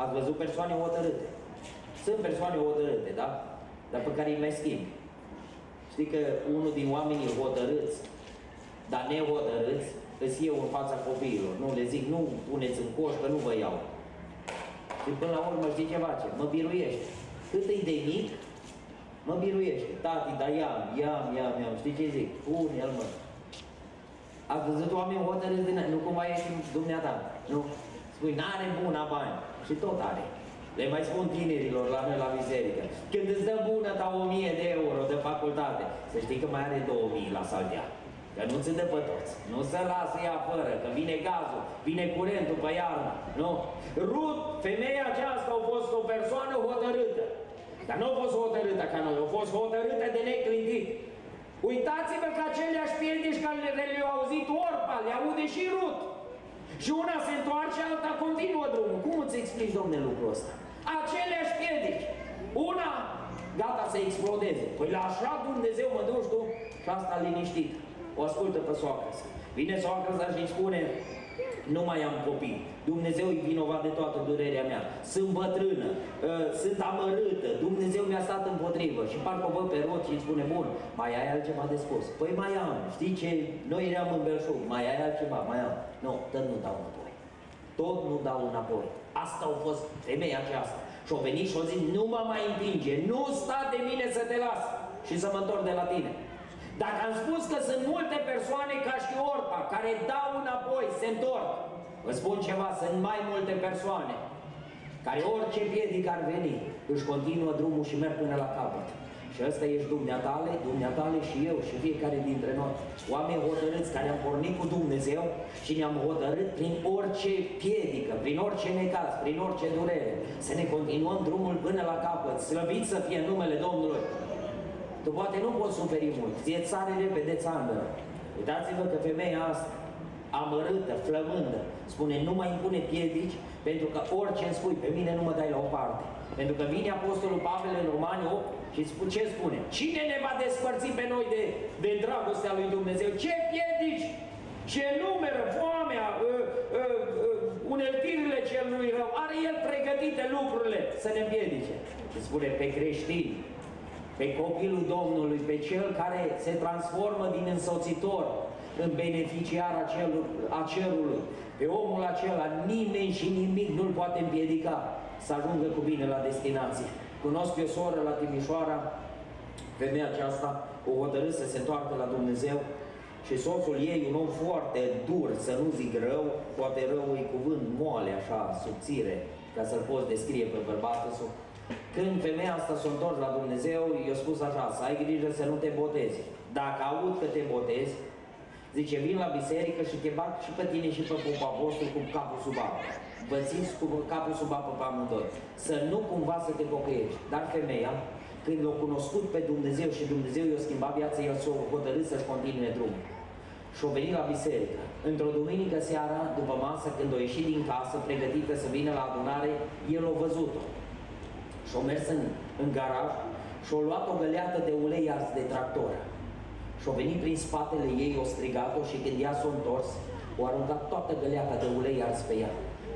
Ați văzut persoane hotărâte? Sunt persoane hotărâte, da? Dar pe care îi mai schimb. Știi că unul din oamenii hotărâți, dar nehotărâți, îți eu în fața copiilor. Nu le zic, nu puneți în coș, că nu vă iau. Și până la urmă știi ceva ce? Mă biruiește. Cât e de mic, mă biruiește. Tati, dar iam, iam, iam, iam. Știi ce zic? Pune-l, mă. Ați văzut oameni hotărâți din Nu cum mai ești dumneata. Nu? Spui, n-are buna bani. Și tot are. Le mai spun tinerilor la noi la biserică. Când îți dă bună ta 1000 de euro de facultate, să știi că mai are 2000 la saltea. Că nu ți dă pe toți. Nu se lasă ea fără, că vine gazul, vine curentul pe iarnă. Nu? Rut, femeia aceasta a fost o persoană hotărâtă. Dar nu a fost hotărâtă ca noi, a fost hotărâtă de neclintit. Uitați-vă că aceleași piedici care le-au auzit Orpa, le aude și Rut. Și una se întoarce, alta continuă drumul. Cum îți explici, domne, lucrul ăsta? Aceleași piedici. Una, gata să explodeze. Păi la așa Dumnezeu mă duci tu și asta liniștit. O ascultă pe soacră Vine soacră și îi spune, nu mai am copii. Dumnezeu e vinovat de toată durerea mea. Sunt bătrână, uh, sunt amărâtă, Dumnezeu mi-a stat împotrivă. Și parcă o văd pe rot și îi spune, bun, mai ai altceva de spus? Păi mai am, știi ce? Noi eram în Belșug, mai ai altceva? Mai am. Nu, tot nu dau înapoi. Tot nu dau înapoi. Asta a fost femeia aceasta. Și-o venit și-o zis, nu mă mai împinge, nu sta de mine să te las și să mă întorc de la tine. Dacă am spus că sunt multe persoane ca și Orpa, care dau înapoi, se întorc, vă spun ceva, sunt mai multe persoane care orice piedic ar veni, își continuă drumul și merg până la capăt. Și ăsta ești dumneatale, dumneatale și eu și fiecare dintre noi. Oameni hotărâți care am pornit cu Dumnezeu și ne-am hotărât prin orice piedică, prin orice necaz, prin orice durere, să ne continuăm drumul până la capăt. Slăvit să fie numele Domnului! Tu poate nu poți suferi mult, ție țare repede țandă. Uitați-vă că femeia asta, amărâtă, flămândă, spune, nu mai impune piedici, pentru că orice îmi spui, pe mine nu mă dai la o parte. Pentru că vine Apostolul Pavel în Romani 8 și spune, ce spune? Cine ne va despărți pe noi de, de dragostea lui Dumnezeu? Ce piedici? Ce numeră, foamea, uh, uh, uh, uneltirile celui rău, are el pregătite lucrurile să ne împiedice. Și spune, pe creștini, pe copilul Domnului, pe cel care se transformă din însoțitor în beneficiar a cerului. Pe omul acela nimeni și nimic nu-l poate împiedica să ajungă cu bine la destinație. Cunosc o soră la Timișoara, femeia aceasta o hotărât să se întoarcă la Dumnezeu și soțul ei, un om foarte dur, să nu zic rău, poate rău e cuvânt moale, așa, subțire, ca să-l poți descrie pe bărbatul său, când femeia asta s-a întors la Dumnezeu, i-a spus așa, să ai grijă să nu te botezi. Dacă aud că te botezi, Zice, vin la biserică și te bag și pe tine și pe popa vostru cu capul sub apă. Vă țiți cu capul sub apă pe amândoi. Să nu cumva să te pocăiești. Dar femeia, când l-a cunoscut pe Dumnezeu și Dumnezeu i-a schimbat viața, el s-a hotărât să-și continue drumul. Și a venit la biserică. Într-o duminică seara, după masă, când a ieșit din casă, pregătită să vină la adunare, el a văzut-o. Și a mers în, în garaj și a luat o găleată de ulei ars de tractor. Și a venit prin spatele ei, o strigat-o și când ea s-a întors, o aruncat toată găleata de ulei ars pe ea.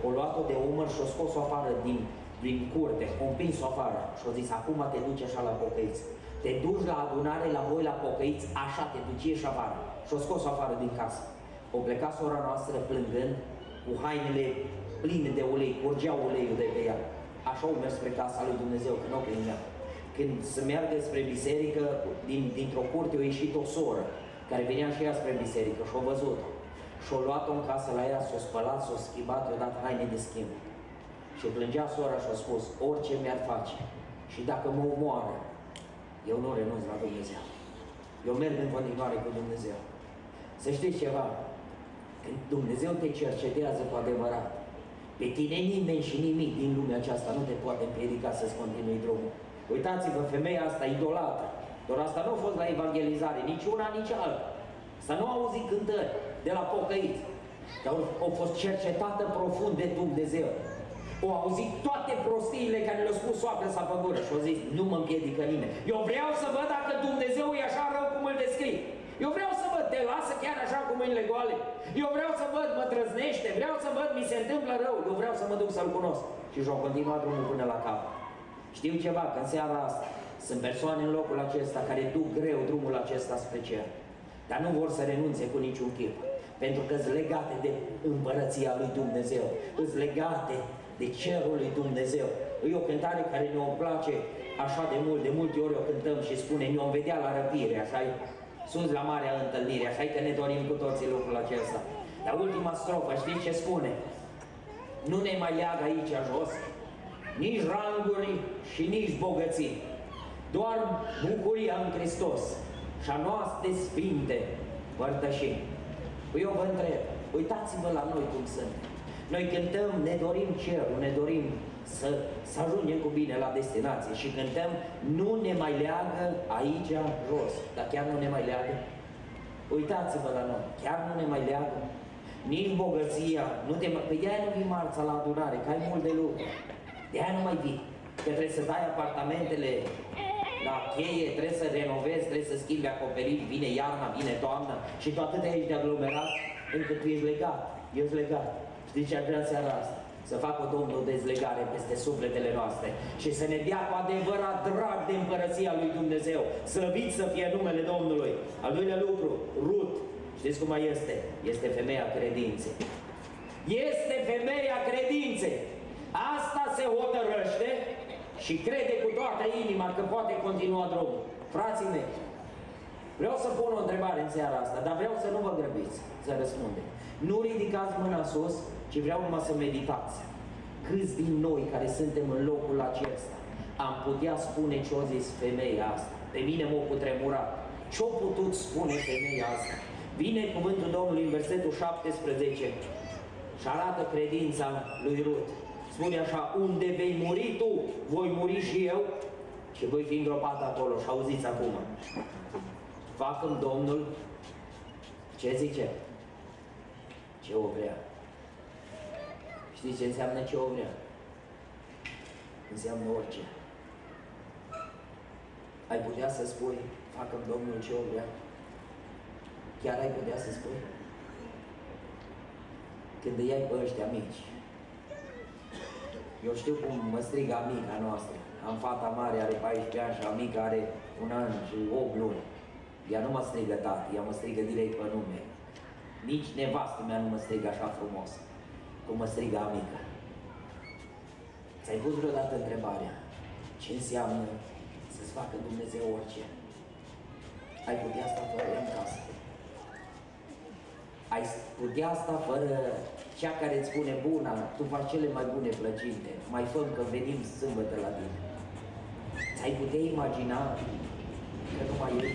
O luat-o de umăr și o scos-o afară din, din curte, o împins-o afară și a zis, acum te duci așa la pocăiți. Te duci la adunare, la voi, la pocăiți, așa te duci, ieși afară. Și o scos-o afară din casă. O pleca sora noastră plângând, cu hainele pline de ulei, curgea uleiul de pe ea. Așa o mers spre casa lui Dumnezeu, că nu o primea. Când se meargă spre biserică, din, dintr-o curte a ieșit o soră, care venea și ea spre biserică și-o văzut-o. Și-o luat-o în casă la ea, s-o spălat, s-o schimbat, i-o dat haine de schimb. Și plângea sora și a spus, orice mi-ar face și dacă mă omoară, eu nu renunț la Dumnezeu. Eu merg în continuare cu Dumnezeu. Să știți ceva, când Dumnezeu te cercetează cu adevărat, pe tine nimeni și nimic din lumea aceasta nu te poate împiedica să-ți continui drumul. Uitați-vă, femeia asta idolată, doar asta nu a fost la evangelizare, nici una, nici alta. Să nu auzi cântări de la pocăiți, dar au fost cercetată profund de Dumnezeu. Au auzit toate prostiile care le-au spus soacră sa pe gură și au zis, nu mă împiedică nimeni. Eu vreau să văd dacă Dumnezeu e așa rău cum îl descrie. Eu vreau să văd, te lasă chiar așa cu mâinile goale. Eu vreau să văd, mă trăznește, vreau să văd, mi se întâmplă rău. Eu vreau să mă duc să-L cunosc. Și și-au continuat drumul până la cap. Știu ceva, că în seara asta sunt persoane în locul acesta care duc greu drumul acesta spre cer. Dar nu vor să renunțe cu niciun chip. Pentru că sunt legate de împărăția lui Dumnezeu. Sunt legate de cerul lui Dumnezeu. E o cântare care ne-o place așa de mult, de multe ori o cântăm și spune, ne-o vedea la răpire, așa -i? Sus la marea întâlnire, așa că ne dorim cu toții lucrul acesta. Dar ultima strofă, știți ce spune? Nu ne mai leagă aici jos, nici ranguri și nici bogății, doar bucuria în Hristos și a noastre sfinte părtășii. Eu vă întreb, uitați-vă la noi cum sunt. Noi cântăm, ne dorim cerul, ne dorim să, să ajungem cu bine la destinație și cântăm, nu ne mai leagă aici jos, dar chiar nu ne mai leagă. Uitați-vă la noi, chiar nu ne mai leagă. Nici bogăția, nu te mai... Păi de-aia nu vii marța la adunare, că ai mult de lucru. De-aia nu mai vii. Că trebuie să dai apartamentele la cheie, trebuie să renovezi, trebuie să schimbi acoperiș, vine iarna, vine toamna și tu atât ești de aglomerat încât tu ești legat, ești legat. Știi ce ar vrea seara asta? Să facă Domnul dezlegare peste sufletele noastre și să ne dea cu adevărat drag de împărăția lui Dumnezeu. Slăvit să fie numele Domnului. Al doilea lucru, Rut. Știți cum mai este? Este femeia credinței. Este femeia credinței. Asta se hotărăște și crede cu toată inima că poate continua drumul. Frații mei, vreau să pun o întrebare în seara asta, dar vreau să nu vă grăbiți să răspundem. Nu ridicați mâna sus, ci vreau numai să meditați. Câți din noi care suntem în locul acesta am putea spune ce-o zis femeia asta? Pe mine m-a cutremurat. Ce-o putut spune femeia asta? Vine cuvântul Domnului în versetul 17 și arată credința lui Rut. Spune așa, unde vei muri tu, voi muri și eu și voi fi îngropat acolo. Și auziți acum. Facă Domnul ce zice? Ce o vrea. Știți ce înseamnă ce o vrea? Înseamnă orice. Ai putea să spui, facă Domnul ce o vrea? Chiar ai putea să spui? Când îi ai pe ăștia mici. Eu știu cum mă strigă amica noastră. Am fata mare, are 14 ani și amica are un an și 8 luni. Ea nu mă strigă tati, ea mă strigă direct pe nume. Nici nevastă mea nu mă strigă așa frumos, cum mă strigă amica. Ți-ai pus vreodată întrebarea, ce înseamnă să-ți facă Dumnezeu orice? Ai putea asta fără în casă. Ai putea asta fără cea care îți spune, Buna, tu faci cele mai bune plăcinte, mai fă că venim sâmbătă la tine. Ți-ai putea imagina că nu mai e?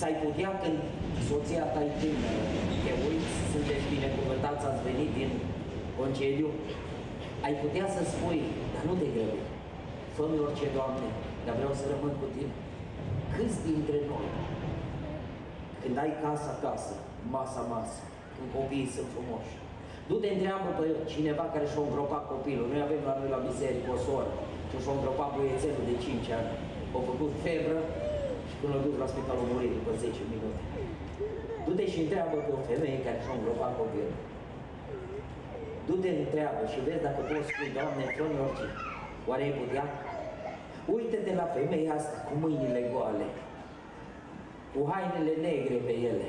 S-ai putea când soția ta e tânără, te uiți, sunteți binecuvântați, ați venit din concediu, ai putea să spui, dar nu te grăbi, fă-mi orice, Doamne, dar vreau să rămân cu tine. Câți dintre noi, când ai casa acasă, masa masă, când copiii sunt frumoși, du-te întreabă pe cineva care și-a îngropat copilul. Noi avem la noi la biserică o soră și și-a îngropat băiețelul de 5 ani. Au făcut febră și când l-a dus la spital a murit după 10 minute. Du-te și întreabă pe o femeie care și-a îngropat copilul. Du-te întreabă și vezi dacă poți spui, Doamne, fă orice. Oare ai putea? Uite-te la femeia asta cu mâinile goale, cu hainele negre pe ele,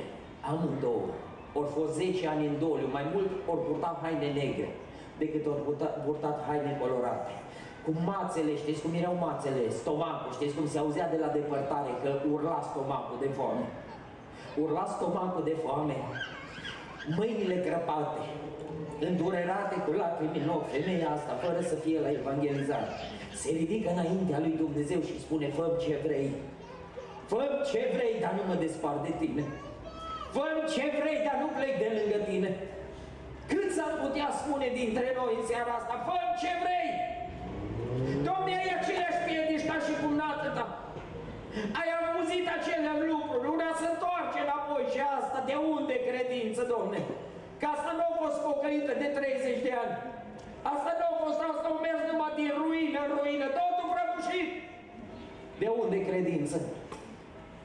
amândouă. Ori fost 10 ani în doliu, mai mult ori purtat haine negre decât ori purtat, purtat haine colorate. Cu mațele, știți cum erau mațele, stomacul, știți cum se auzea de la depărtare că urla stomacul de foame. Urla stomacul de foame, mâinile crăpate, îndurerate cu lacrimi în ochi, femeia asta, fără să fie la evangelizare, se ridică înaintea lui Dumnezeu și spune, fă ce vrei, fă ce vrei, dar nu mă despart de tine. fă ce vrei, dar nu plec de lângă tine. Cât s-ar putea spune dintre noi în seara asta, fă ce vrei. Domne, ai aceleași piedici ca și cum nată ta. Ai auzit acele lucruri, una se întoarce înapoi și asta, de unde credință, Domne? Că asta nu a fost pocăită de 30 de ani. Asta nu a fost, asta au mers numai din ruină în ruină, totul prăbușit. De unde credință?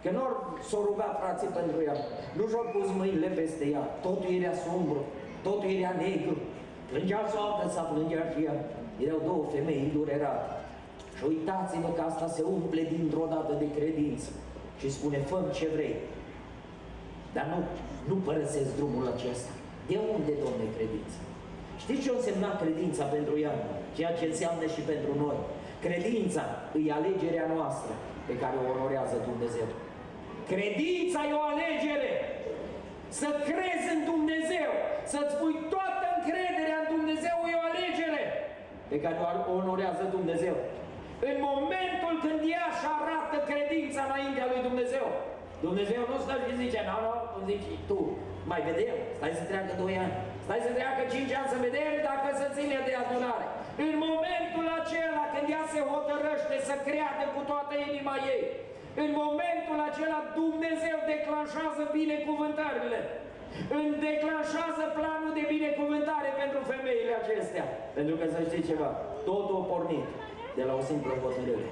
Că nu s-o ruga frații pentru ea, nu și-au pus mâinile peste ea, totul era sombru, totul era negru. Plângea soată, s-a plângea și ea. Erau două femei îndurerate. Și uitați-vă că asta se umple dintr-o dată de credință și spune, fă ce vrei. Dar nu, nu părăsesc drumul acesta. De unde, Domne, credință? Știți ce însemna credința pentru ea? Ceea ce înseamnă și pentru noi. Credința e alegerea noastră pe care o onorează Dumnezeu. Credința e o alegere. Să crezi în Dumnezeu, să-ți pui toată încrederea în Dumnezeu e o alegere pe care o onorează Dumnezeu. În momentul când ea și arată credința înaintea lui Dumnezeu, Dumnezeu nu stă și zice, nu, nu, nu zici tu, mai vedem, stai să treacă 2 ani, stai să treacă 5 ani să vedem dacă se ține de adunare. În momentul acela când ea se hotărăște să creadă cu toată inima ei, în momentul acela Dumnezeu declanșează binecuvântările. Îmi declanșează planul de binecuvântare pentru femeile acestea. Pentru că să știți ceva, totul a pornit de la o simplă hotărâre.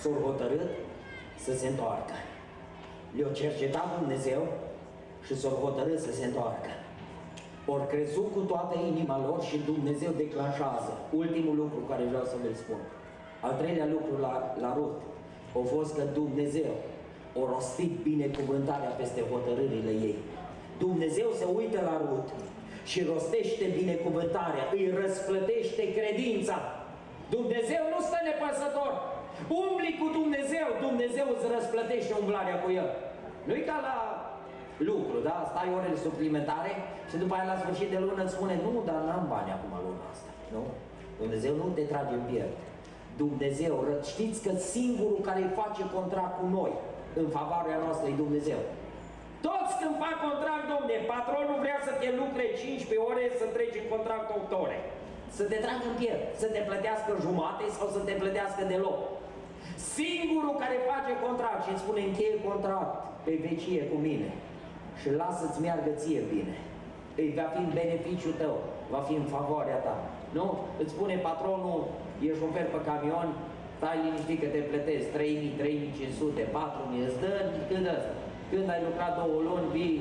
S-au hotărât să se întoarcă. Le-a cercetat Dumnezeu și s-au hotărât să se întoarcă. Ori crezut cu toată inima lor și Dumnezeu declanșează. Ultimul lucru care vreau să vă spun. Al treilea lucru la, la Rut a fost că Dumnezeu o rostit binecuvântarea peste hotărârile ei. Dumnezeu se uită la Rut și rostește binecuvântarea, îi răsplătește credința. Dumnezeu nu stă nepăsător. Umbli cu Dumnezeu, Dumnezeu îți răsplătește umblarea cu El. Nu-i ca la lucru, da? Stai orele suplimentare și după aia la sfârșit de lună îți spune nu, dar n-am bani acum luna asta. Nu? Dumnezeu nu te trage în pierd. Dumnezeu, știți că singurul care face contract cu noi în favoarea noastră e Dumnezeu. Toți când fac contract, domne, patronul vrea să te lucre 15 ore, să treci în contract 8 ore. Să te tragă în pierd, să te plătească jumate sau să te plătească deloc. Singurul care face contract și îți spune încheie contract pe vecie cu mine și lasă-ți meargă ție bine. Îi va fi în beneficiul tău, va fi în favoarea ta. Nu? Îți spune patronul, e șofer pe camion, stai liniștit că te plătesc 3.000, 3.500, 4.000, îți dă când ăsta. Când ai lucrat două luni, vii,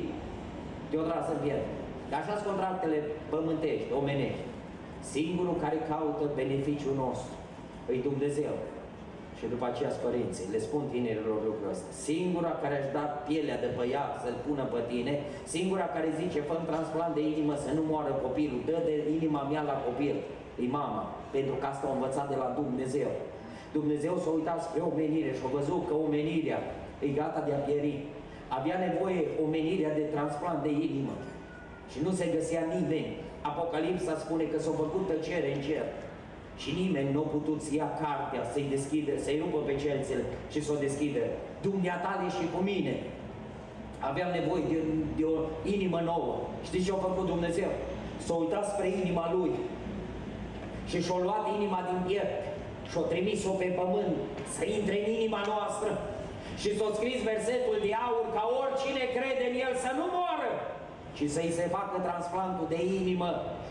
te-o tras în viață. Dar așa sunt contractele pământești, omenești. Singurul care caută beneficiul nostru îi Dumnezeu. Și după aceea părinții, le spun tinerilor lucrul ăsta. Singura care aș da pielea de pe ea să-l pună pe tine, singura care zice, fă transplant de inimă să nu moară copilul, dă de inima mea la copil, e mama, pentru că asta a învățat de la Dumnezeu. Dumnezeu s-a uitat spre omenire și a văzut că omenirea e gata de a pieri. Avea nevoie omenirea de transplant de inimă și nu se găsea nimeni. Apocalipsa spune că s-a făcut tăcere în cer și nimeni nu a putut să ia cartea, să-i deschide, să-i rupă pe celțele și să o deschide. Dumneatale și cu mine Aveam nevoie de, de o inimă nouă. Știți ce a făcut Dumnezeu? S-a uitat spre inima Lui și și-a luat inima din piept și-a trimis-o pe pământ să intre în inima noastră și s-a scris versetul de aur ca oricine crede în El să nu moară, ci să-i se facă transplantul de inimă,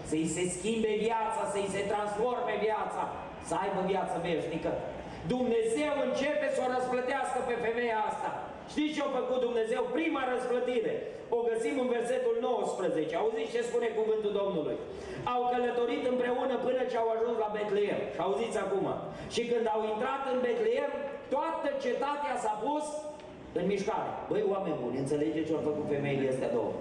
să-i se schimbe viața, să-i se transforme viața, să aibă viață veșnică. Dumnezeu începe să o răsplătească pe femeia asta. Știți ce a făcut Dumnezeu? Prima răsplătire. O găsim în versetul 19. Auziți ce spune cuvântul Domnului? Au călătorit împreună până ce au ajuns la Betleem. Și auziți acum. Și când au intrat în Betleem, toată cetatea s-a pus în mișcare. Băi, oameni buni, înțelegeți ce au făcut femeile astea două?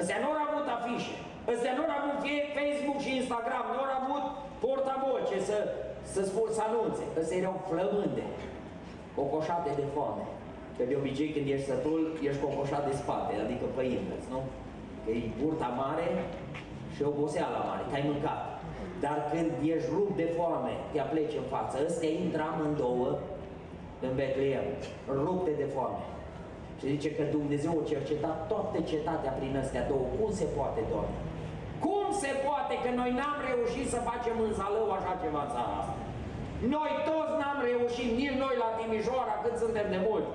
Ăstea nu au avut afișe. Ăstea nu au avut Facebook și Instagram. Nu au avut portavoce să, să, spun, să anunțe. Ăstea erau flămânde, cocoșate de foame. Că de obicei când ești sătul, ești cocoșat de spate, adică pe invers, nu? Că e burta mare și oboseala mare, că ai mâncat. Dar când ești rupt de foame, te apleci în față. Ăstea intră amândouă în Betleem, rupte de foame. Și zice că Dumnezeu a cercetat toată cetatea prin astea două. Cum se poate, Doamne? Cum se poate că noi n-am reușit să facem în Zalău așa ceva în țara asta? Noi toți n-am reușit, nici noi la Timișoara, cât suntem de mulți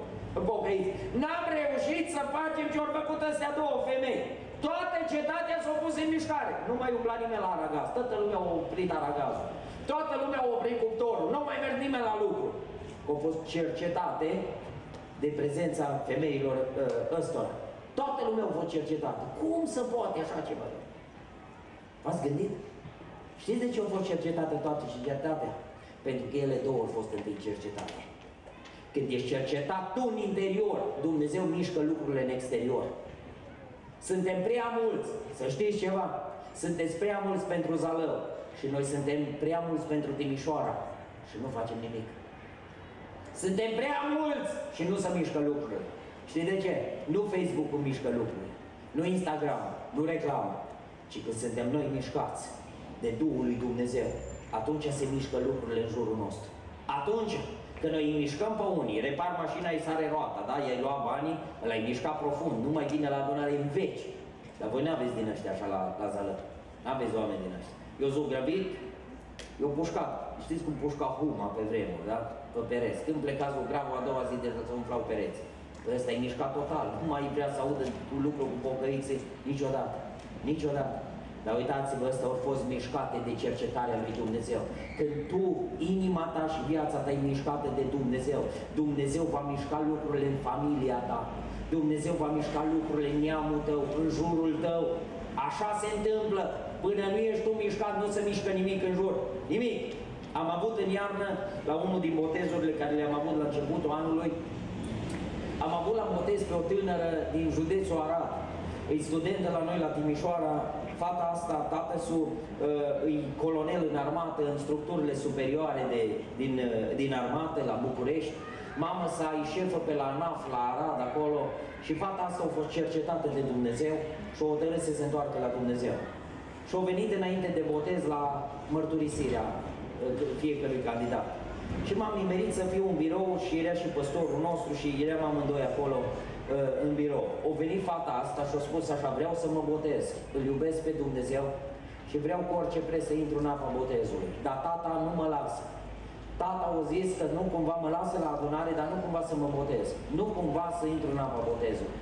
pocăiți. N-am reușit să facem ce au făcut astea două femei. Toată cetatea s-a pus în mișcare. Nu mai umbla nimeni la aragaz. Toată lumea a oprit aragazul. Toată lumea a oprit cuptorul. Nu mai merg nimeni la lucru. Au fost cercetate de prezența femeilor uh, ăstora. Toată lumea a fost cercetată. Cum să poate așa ceva? V-ați gândit? Știți de ce au fost cercetate toate cercetatea? Pentru că ele două au fost întâi cercetate. Când ești cercetat tu în interior, Dumnezeu mișcă lucrurile în exterior. Suntem prea mulți, să știți ceva, sunteți prea mulți pentru Zalău și noi suntem prea mulți pentru Timișoara și nu facem nimic. Suntem prea mulți și nu se mișcă lucrurile. Știți de ce? Nu Facebook-ul mișcă lucrurile, nu Instagram, nu reclamă, ci când suntem noi mișcați de Duhul lui Dumnezeu, atunci se mișcă lucrurile în jurul nostru. Atunci când noi îi mișcăm pe unii, repar mașina, îi sare roata, da? I-ai luat banii, îl ai mișcat profund, nu mai vine la adunare în veci. Dar voi nu aveți din ăștia așa la, la zală. Nu aveți oameni din ăștia. Eu sunt grăbit, eu pușcat. Știți cum pușca huma pe vremuri, da? Pe pereți. Când plecați cu gravul a doua zi de să umflau pereți. Pe ăsta e mișcat total. Nu mai vrea să audă lucru cu pocăiții niciodată. Niciodată. Dar uitați-vă, ăsta au fost mișcate de cercetarea lui Dumnezeu. Când tu, inima ta și viața ta e mișcată de Dumnezeu, Dumnezeu va mișca lucrurile în familia ta. Dumnezeu va mișca lucrurile în neamul tău, în jurul tău. Așa se întâmplă. Până nu ești tu mișcat, nu se mișcă nimic în jur. Nimic. Am avut în iarnă, la unul din botezurile care le-am avut la începutul anului, am avut la botez pe o tânără din județul Arad. E studentă la noi la Timișoara, fata asta, tatăsul, uh, e colonel în armată, în structurile superioare de, din, uh, din armată, la București. Mama sa e șefă pe la NAF, la Arad, acolo. Și fata asta a fost cercetată de Dumnezeu și o hotărât să se întoarcă la Dumnezeu. Și au venit înainte de botez la mărturisirea uh, fiecărui candidat. Și m-am nimerit să fiu în birou și era și păstorul nostru și eram amândoi acolo uh, în birou. O venit fata asta și a spus așa, vreau să mă botez, îl iubesc pe Dumnezeu și vreau cu orice preț să intru în apa botezului. Dar tata nu mă lasă. Tata a zis că nu cumva mă lasă la adunare, dar nu cumva să mă botez. Nu cumva să intru în apa botezului.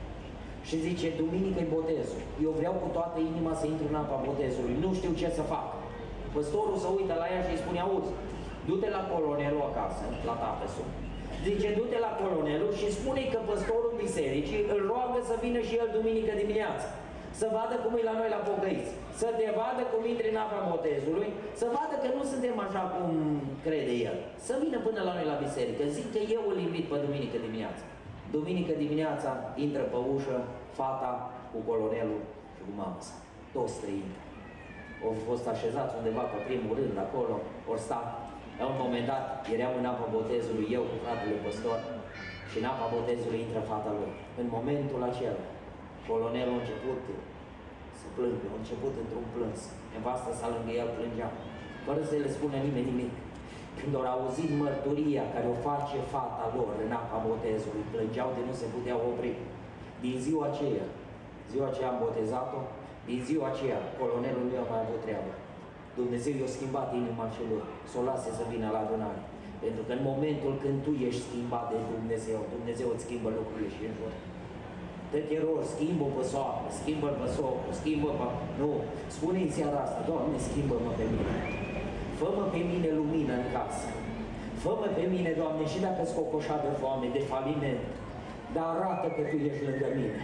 Și zice, duminică e botezul. Eu vreau cu toată inima să intru în apa botezului. Nu știu ce să fac. Păstorul se uită la ea și îi spune, auzi, du-te la colonelul acasă, la tatăsul. Zice, du-te la colonelul și spune că păstorul bisericii îl roagă să vină și el duminică dimineață. Să vadă cum e la noi la pocăiți. Să te vadă cum intri în apa botezului, să vadă că nu suntem așa cum crede el. Să vină până la noi la biserică. Zic că eu îl invit pe duminică dimineață. Duminică dimineața intră pe ușă fata cu colonelul și cu mama sa. Toți trei intră. Au fost așezați undeva pe primul rând acolo, ori sta la un moment dat, eram în apa botezului, eu cu fratele păstor, și în apa botezului intră fata lui. În momentul acela, colonelul a început să plângă, a început într-un plâns. Nevastă sa lângă el plângea, fără să le spună nimeni nimic. Când au auzit mărturia care o face fata lor în apa botezului, plângeau de nu se puteau opri. Din ziua aceea, ziua aceea am botezat-o, din ziua aceea colonelul meu a mai avut treabă. Dumnezeu i-a schimbat inima celor, să o lase să vină la adunare. Pentru că în momentul când tu ești schimbat de Dumnezeu, Dumnezeu îți schimbă lucrurile și în jur. Te erori, schimbă pe soacră, schimbă pe socru, schimbă pe... Nu, spune în seara asta, Doamne, schimbă-mă pe mine. Fă-mă pe mine lumină în casă. Fă-mă pe mine, Doamne, și dacă scocoșat de foame, de faliment, dar arată că Tu ești lângă mine.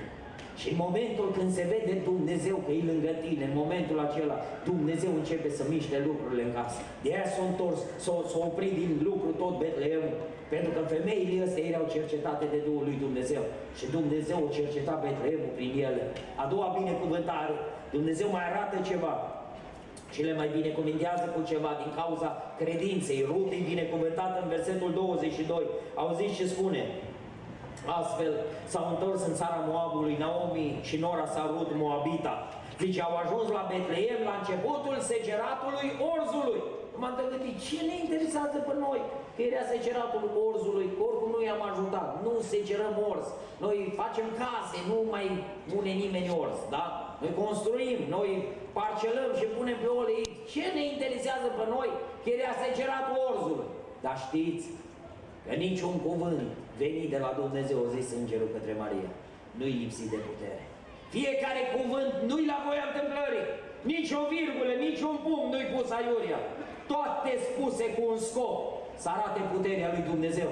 Și în momentul când se vede Dumnezeu că e lângă tine, în momentul acela, Dumnezeu începe să miște lucrurile în casă. De aia s-a întors, s-a oprit din lucru tot Betlehem, pentru că femeile astea erau cercetate de Duhul lui Dumnezeu. Și Dumnezeu o cerceta Betlehemul prin ele. A doua binecuvântare, Dumnezeu mai arată ceva. Și le mai binecuvintează cu ceva din cauza credinței. Rut e binecuvântată în versetul 22. Auziți ce spune? Astfel s-au întors în țara Moabului Naomi și nora sa Rut Moabita. Zice, au ajuns la Betleem la începutul segeratului orzului. M-am gândit, ce ne interesează pe noi? Că era segeratul orzului, oricum nu i-am ajutat. Nu segerăm orz. Noi facem case, nu mai pune nimeni orz, da? Noi construim, noi parcelăm și punem pe olei. Ce ne interesează pe noi? Că era segeratul orzului. Dar știți că niciun cuvânt venit de la Dumnezeu, a zis îngerul către Maria, nu-i lipsit de putere. Fiecare cuvânt nu-i la voia întâmplării. Nici o virgulă, nici un punct nu-i pus aiuria. Toate spuse cu un scop să arate puterea lui Dumnezeu.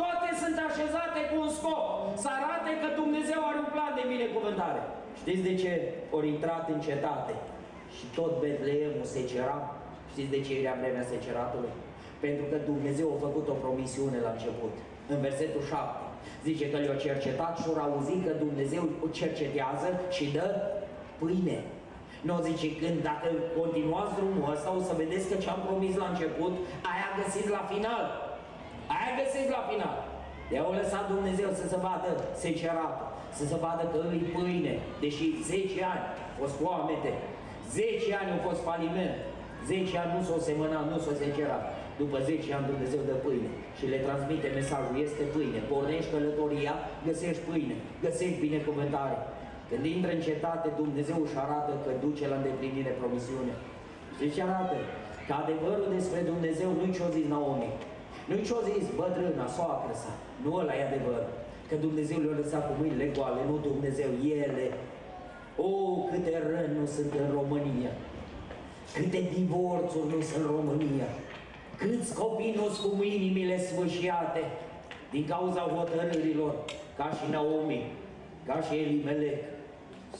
Toate sunt așezate cu un scop să arate că Dumnezeu are un plan de binecuvântare. Știți de ce ori intrat în cetate și tot Betleemul se cera? Știți de ce era vremea seceratului? Pentru că Dumnezeu a făcut o promisiune la început. În versetul 7 zice că le-a cercetat și au auzit că Dumnezeu o cercetează și dă pâine. Nu zice, când dacă continuați drumul ăsta, o să vedeți că ce-am promis la început, aia găsiți la final. Aia găsiți la final. de au lăsat Dumnezeu să se vadă seceratul, să se vadă că îi pâine, deși 10 ani au fost foamete, 10 ani au fost faliment, 10 ani nu s-o semănat, nu s-o secerat. După 10 ani Dumnezeu dă pâine și le transmite mesajul, este pâine. Pornești călătoria, găsești pâine, găsești binecuvântare. Când intră în cetate, Dumnezeu își arată că duce la îndeplinire promisiunea. Și ce arată? Că adevărul despre Dumnezeu nu-i ce-o zis Naomi. Nu-i ce-o zis bătrâna, soacră sa. Nu ăla e adevăr. Că Dumnezeu le-a lăsat cu mâinile goale, nu Dumnezeu, ele. O, câte răni nu sunt în România. Câte divorțuri nu sunt în România. Câți copii nu cu inimile sfâșiate din cauza hotărârilor, ca și Naomi, ca și Elimelec,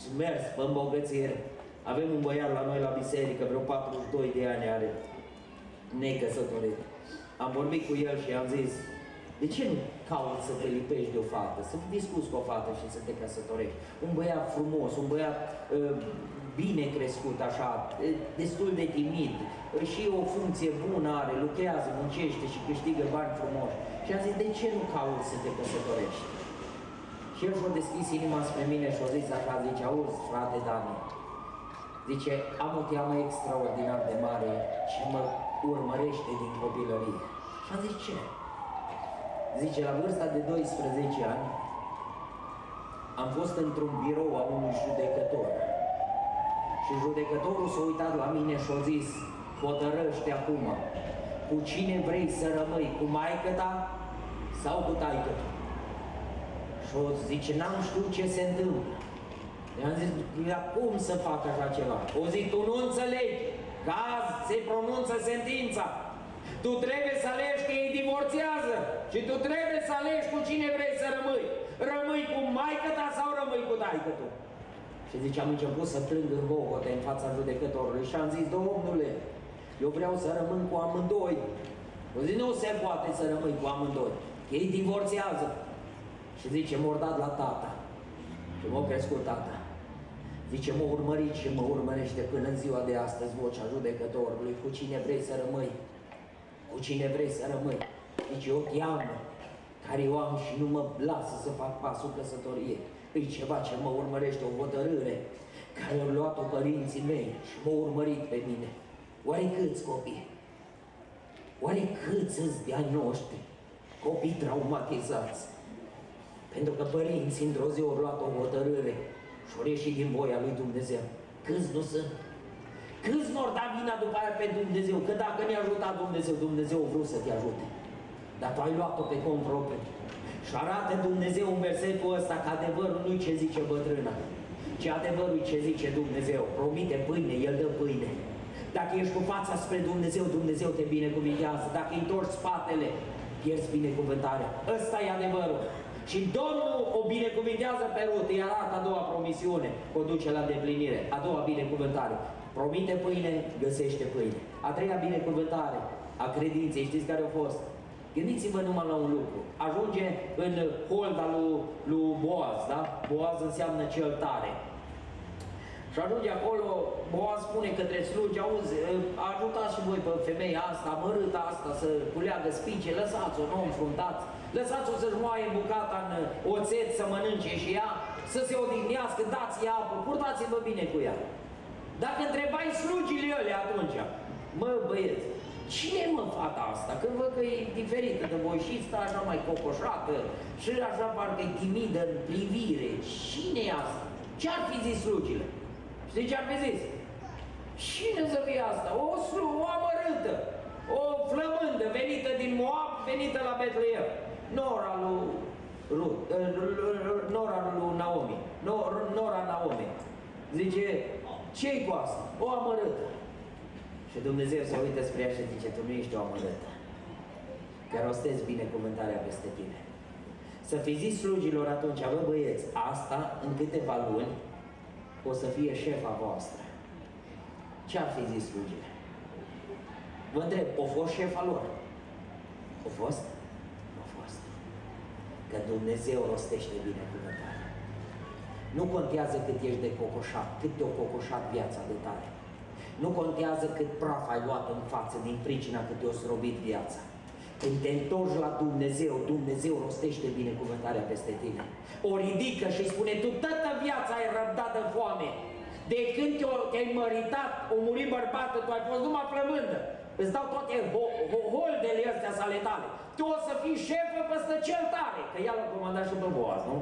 smers pe îmbogățire. Avem un băiat la noi la biserică, vreo 42 de ani are, necăsătorit. Am vorbit cu el și am zis, de ce nu cauți să te lipești de o fată, să discuți cu o fată și să te căsătorești? Un băiat frumos, un băiat uh, bine crescut așa, destul de timid, și o funcție bună are, lucrează, muncește și câștigă bani frumoși. Și am zis, de ce nu cauți să te căsătorești? Și el și-a deschis inima spre mine și a zis așa, zice, auzi, frate Dani, zice, am o teamă extraordinar de mare și mă urmărește din copilărie. Și am zis, ce? Zice, la vârsta de 12 ani, am fost într-un birou a unui judecător și judecătorul s-a uitat la mine și a zis, hotărăște acum, cu cine vrei să rămâi, cu maică ta sau cu taică -ta? Și o zice, n-am știut ce se întâmplă. I-am zis, cum să fac așa ceva? O zic, tu nu înțelegi, că azi se pronunță sentința. Tu trebuie să alegi că ei divorțează și tu trebuie să alegi cu cine vrei să rămâi. Rămâi cu maică ta sau rămâi cu taică tu? Și zice, am început să plâng în Bogota, în fața judecătorului și am zis, domnule, eu vreau să rămân cu amândoi. Eu zic, nu se poate să rămâi cu amândoi. Ei divorțează. Și zice, m dat la tata. Și m-a crescut tata. Zice, mă urmărit și mă urmărește până în ziua de astăzi vocea judecătorului. Cu cine vrei să rămâi? Cu cine vrei să rămâi? Zice, o teamă care eu am și nu mă lasă să fac pasul căsătoriei. E ceva ce mă urmărește, o hotărâre care au luat-o părinții mei și m-au urmărit pe mine. Oare câți copii? Oare câți îți de-ai noștri? Copii traumatizați. Pentru că părinții într-o zi au luat o hotărâre și au ieșit din voia lui Dumnezeu. Câți nu sunt? Câți vor da vina după aia pe Dumnezeu? Că dacă ne-a ajutat Dumnezeu, Dumnezeu a vrut să te ajute. Dar tu ai luat-o pe cont propriu. Și arată Dumnezeu în versetul ăsta că adevărul nu ce zice bătrâna, ci adevărul ce zice Dumnezeu. Promite pâine, El dă pâine. Dacă ești cu fața spre Dumnezeu, Dumnezeu te binecuvintează. Dacă întorci spatele, pierzi binecuvântarea. Ăsta e adevărul. Și Domnul o binecuvintează pe Rut, îi arată a doua promisiune, o duce la deplinire, a doua binecuvântare. Promite pâine, găsește pâine. A treia binecuvântare a credinței, știți care a fost? Gândiți-vă numai la un lucru. Ajunge în holda lui, lui Boaz, da? Boaz înseamnă cel tare. Și ajunge acolo, Boaz spune către slugi, auzi, ajutați și voi pe femeia asta, mărâta asta, să culeagă spice, lăsați-o, nu o înfruntați, lăsați-o să-și moaie bucata în oțet, să mănânce și ea, să se odihnească, dați-i apă, purtați-vă bine cu ea. Dacă întrebai slugile ele atunci, mă băieți, Cine mă fata asta? Când văd că e diferită de voi și stă așa mai cocoșată și așa parcă e timidă în privire. Cine e asta? Ce-ar fi zis slugile? Știi ce ar fi zis? Cine să fie asta? O slu, o amărâtă, o flămândă venită din Moab, venită la Betleem. Nora lui Rut, nora lui Naomi, nora Naomi. Zice, ce-i cu asta? O amărâtă. Și Dumnezeu se uită spre ea și zice, tu nu ești o amărâtă, că rostezi binecuvântarea peste tine. Să fi zis slugilor atunci, bă băieți, asta în câteva luni o să fie șefa voastră. Ce ar fi zis slugile? Vă întreb, o fost șefa lor? O fost? Nu a fost. Că Dumnezeu rostește binecuvântarea. Nu contează cât ești de cocoșat, cât te-o cocoșat viața de tare. Nu contează cât praf ai luat în față din pricina cât te-o strobit viața. Când te întorci la Dumnezeu, Dumnezeu rostește binecuvântarea peste tine. O ridică și spune, tu toată viața ai răbdat de foame. De când te-ai măritat, o murit bărbată, tu ai fost numai plămândă. Îți dau toate holdele astea sale tale. Tu o să fii șefă peste cel tare. Că ea l-a comandat și pe Boaz, nu?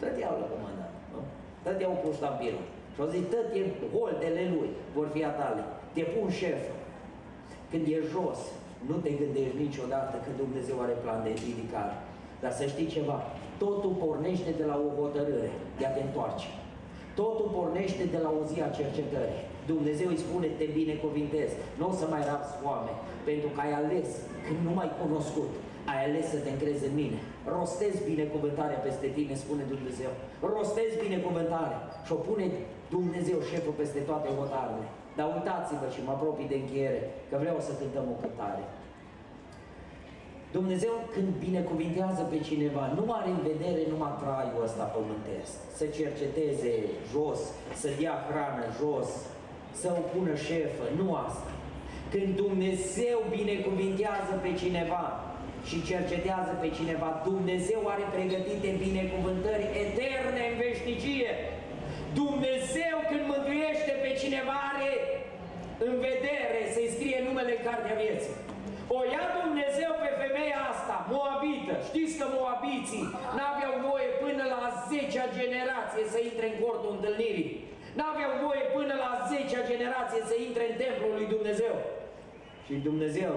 Tot ea l-a comandat, nu? Tot ea o pus la biră. Și au zis, toate holdele lui vor fi a tale. Te pun șef. Când e jos, nu te gândești niciodată că Dumnezeu are plan de ridicare. Dar să știi ceva, totul pornește de la o hotărâre de a te întoarce. Totul pornește de la o zi a cercetării. Dumnezeu îi spune, te binecuvintez, nu o să mai rabzi foame, pentru că ai ales când nu mai cunoscut ai ales să te încrezi în mine. Rostez binecuvântarea peste tine, spune Dumnezeu. Rostez binecuvântarea și o pune Dumnezeu șeful peste toate hotarele. Dar uitați-vă și mă apropii de încheiere, că vreau să cântăm o cântare. Dumnezeu când binecuvintează pe cineva, nu are în vedere numai traiul ăsta pământesc, să cerceteze jos, să dea hrană jos, să o pună șefă, nu asta. Când Dumnezeu binecuvintează pe cineva, și cercetează pe cineva, Dumnezeu are pregătite binecuvântări eterne în veșnicie. Dumnezeu când mântuiește pe cineva are în vedere să-i scrie numele în cartea vieții. O ia Dumnezeu pe femeia asta, moabită. Știți că moabiții n-aveau voie până la 10-a generație să intre în cortul întâlnirii. N-aveau voie până la 10-a generație să intre în templul lui Dumnezeu. Și Dumnezeu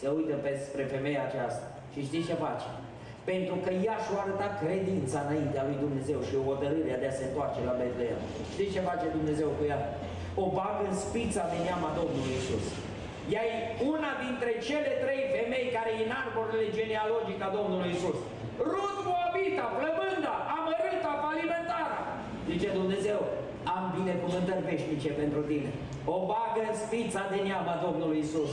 se uită pe, spre femeia aceasta și știți ce face? Pentru că ea și-o arătat credința înaintea lui Dumnezeu și o hotărâre de a se întoarce la Betleem. Știți ce face Dumnezeu cu ea? O bagă în spița de neama Domnului Isus. Ea e una dintre cele trei femei care e în arborile genealogic a Domnului Isus. Rut Moabita, flămânda, amărâta, falimentară. Zice Dumnezeu, am binecuvântări veșnice pentru tine. O bagă în spița de neama Domnului Isus.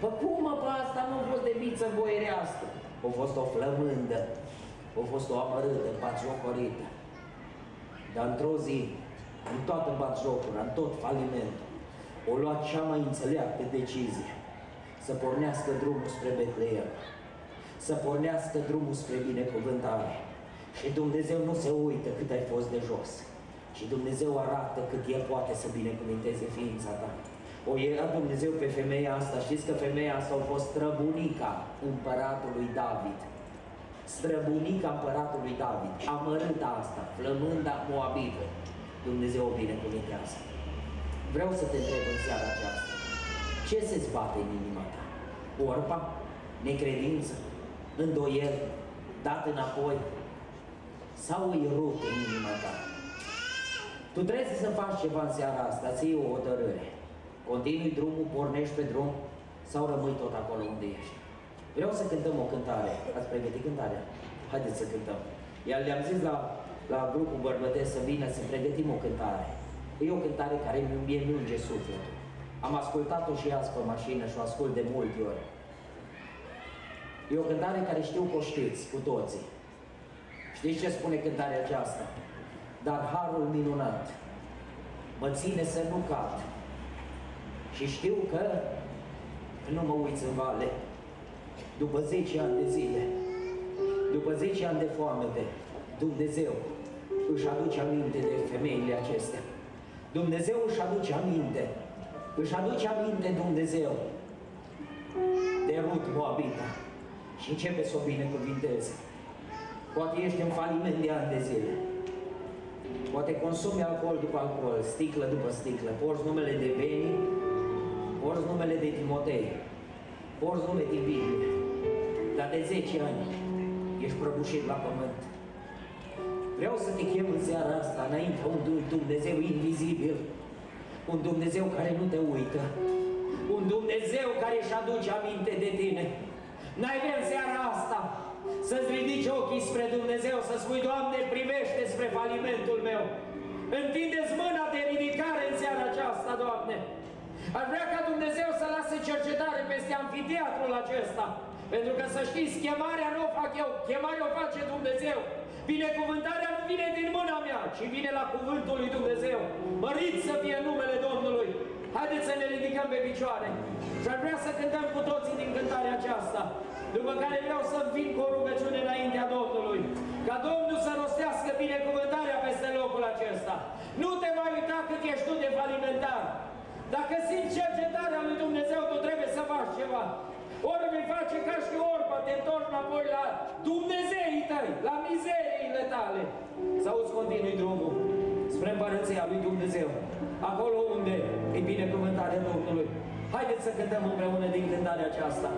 Pă cum mă, pe asta nu a fost de viță boierească? A fost o flămândă, a fost o amărâtă, batjocorită. Dar într-o zi, în toată batjocura, în tot falimentul, o luat cea mai înțeleaptă decizie, să pornească drumul spre Betleem, să pornească drumul spre binecuvântare. Și Dumnezeu nu se uită cât ai fost de jos, și Dumnezeu arată cât El poate să binecuvinteze ființa ta. O era Dumnezeu pe femeia asta. Știți că femeia asta a fost străbunica împăratului David. străbunica împăratului David, amărâta asta, flămânda Moabită, Dumnezeu o binecuvintează. Vreau să te întreb în seara aceasta, ce se zbate în inima ta? Orba? Necredință? Îndoiel? Dat înapoi? Sau îi rupt în inima ta? Tu trebuie să faci ceva în seara asta, să iei o hotărâre. Continui drumul, pornești pe drum sau rămâi tot acolo unde ești. Vreau să cântăm o cântare. Ați pregătit cântarea? Haideți să cântăm. Iar le-am zis la, la grupul bărbătesc să vină să pregătim o cântare. E o cântare care mi-e mi sufletul. Am ascultat-o și azi pe mașină și o ascult de multe ori. E o cântare care știu că o știți cu toții. Știți ce spune cântarea aceasta? Dar harul minunat mă ține să nu cad. Și știu că nu mă uiți în vale. După 10 ani de zile, după 10 ani de foamete, Dumnezeu își aduce aminte de femeile acestea. Dumnezeu își aduce aminte, își aduce aminte Dumnezeu de Rut Moabita și începe să o binecuvinteze. Poate ești în faliment de ani de zile. Poate consumi alcool după alcool, sticlă după sticlă, porți numele de Beni, porți numele de Timotei, porți nume din Biblie, dar de 10 ani ești prăbușit la pământ. Vreau să te chem în seara asta înaintea unui Dumnezeu invizibil, un Dumnezeu care nu te uită, un Dumnezeu care își aduce aminte de tine. N-ai vrea în seara asta să-ți ridici ochii spre Dumnezeu, să spui, Doamne, privește spre falimentul meu. Întindeți mâna de ridicare în seara aceasta, Doamne. Ar vrea ca Dumnezeu să lase cercetare peste anfiteatrul acesta. Pentru că să știți, chemarea nu o fac eu, chemarea o face Dumnezeu. Binecuvântarea nu vine din mâna mea, ci vine la cuvântul lui Dumnezeu. Mărit să fie numele Domnului. Haideți să ne ridicăm pe picioare. Și ar vrea să cântăm cu toții din cântarea aceasta. După care vreau să vin cu o rugăciune înaintea Domnului. Ca Domnul să rostească binecuvântarea peste locul acesta. Nu te mai uita cât ești tu de falimentar. Dacă simți cercetarea lui Dumnezeu, tu trebuie să faci ceva. Ori vei face ca și orba, te întorci înapoi la Dumnezeii tăi, la mizeriile tale. Să auzi continui drumul spre împărăția lui Dumnezeu. Acolo unde e binecuvântarea Domnului. Haideți să cântăm împreună din cântarea aceasta.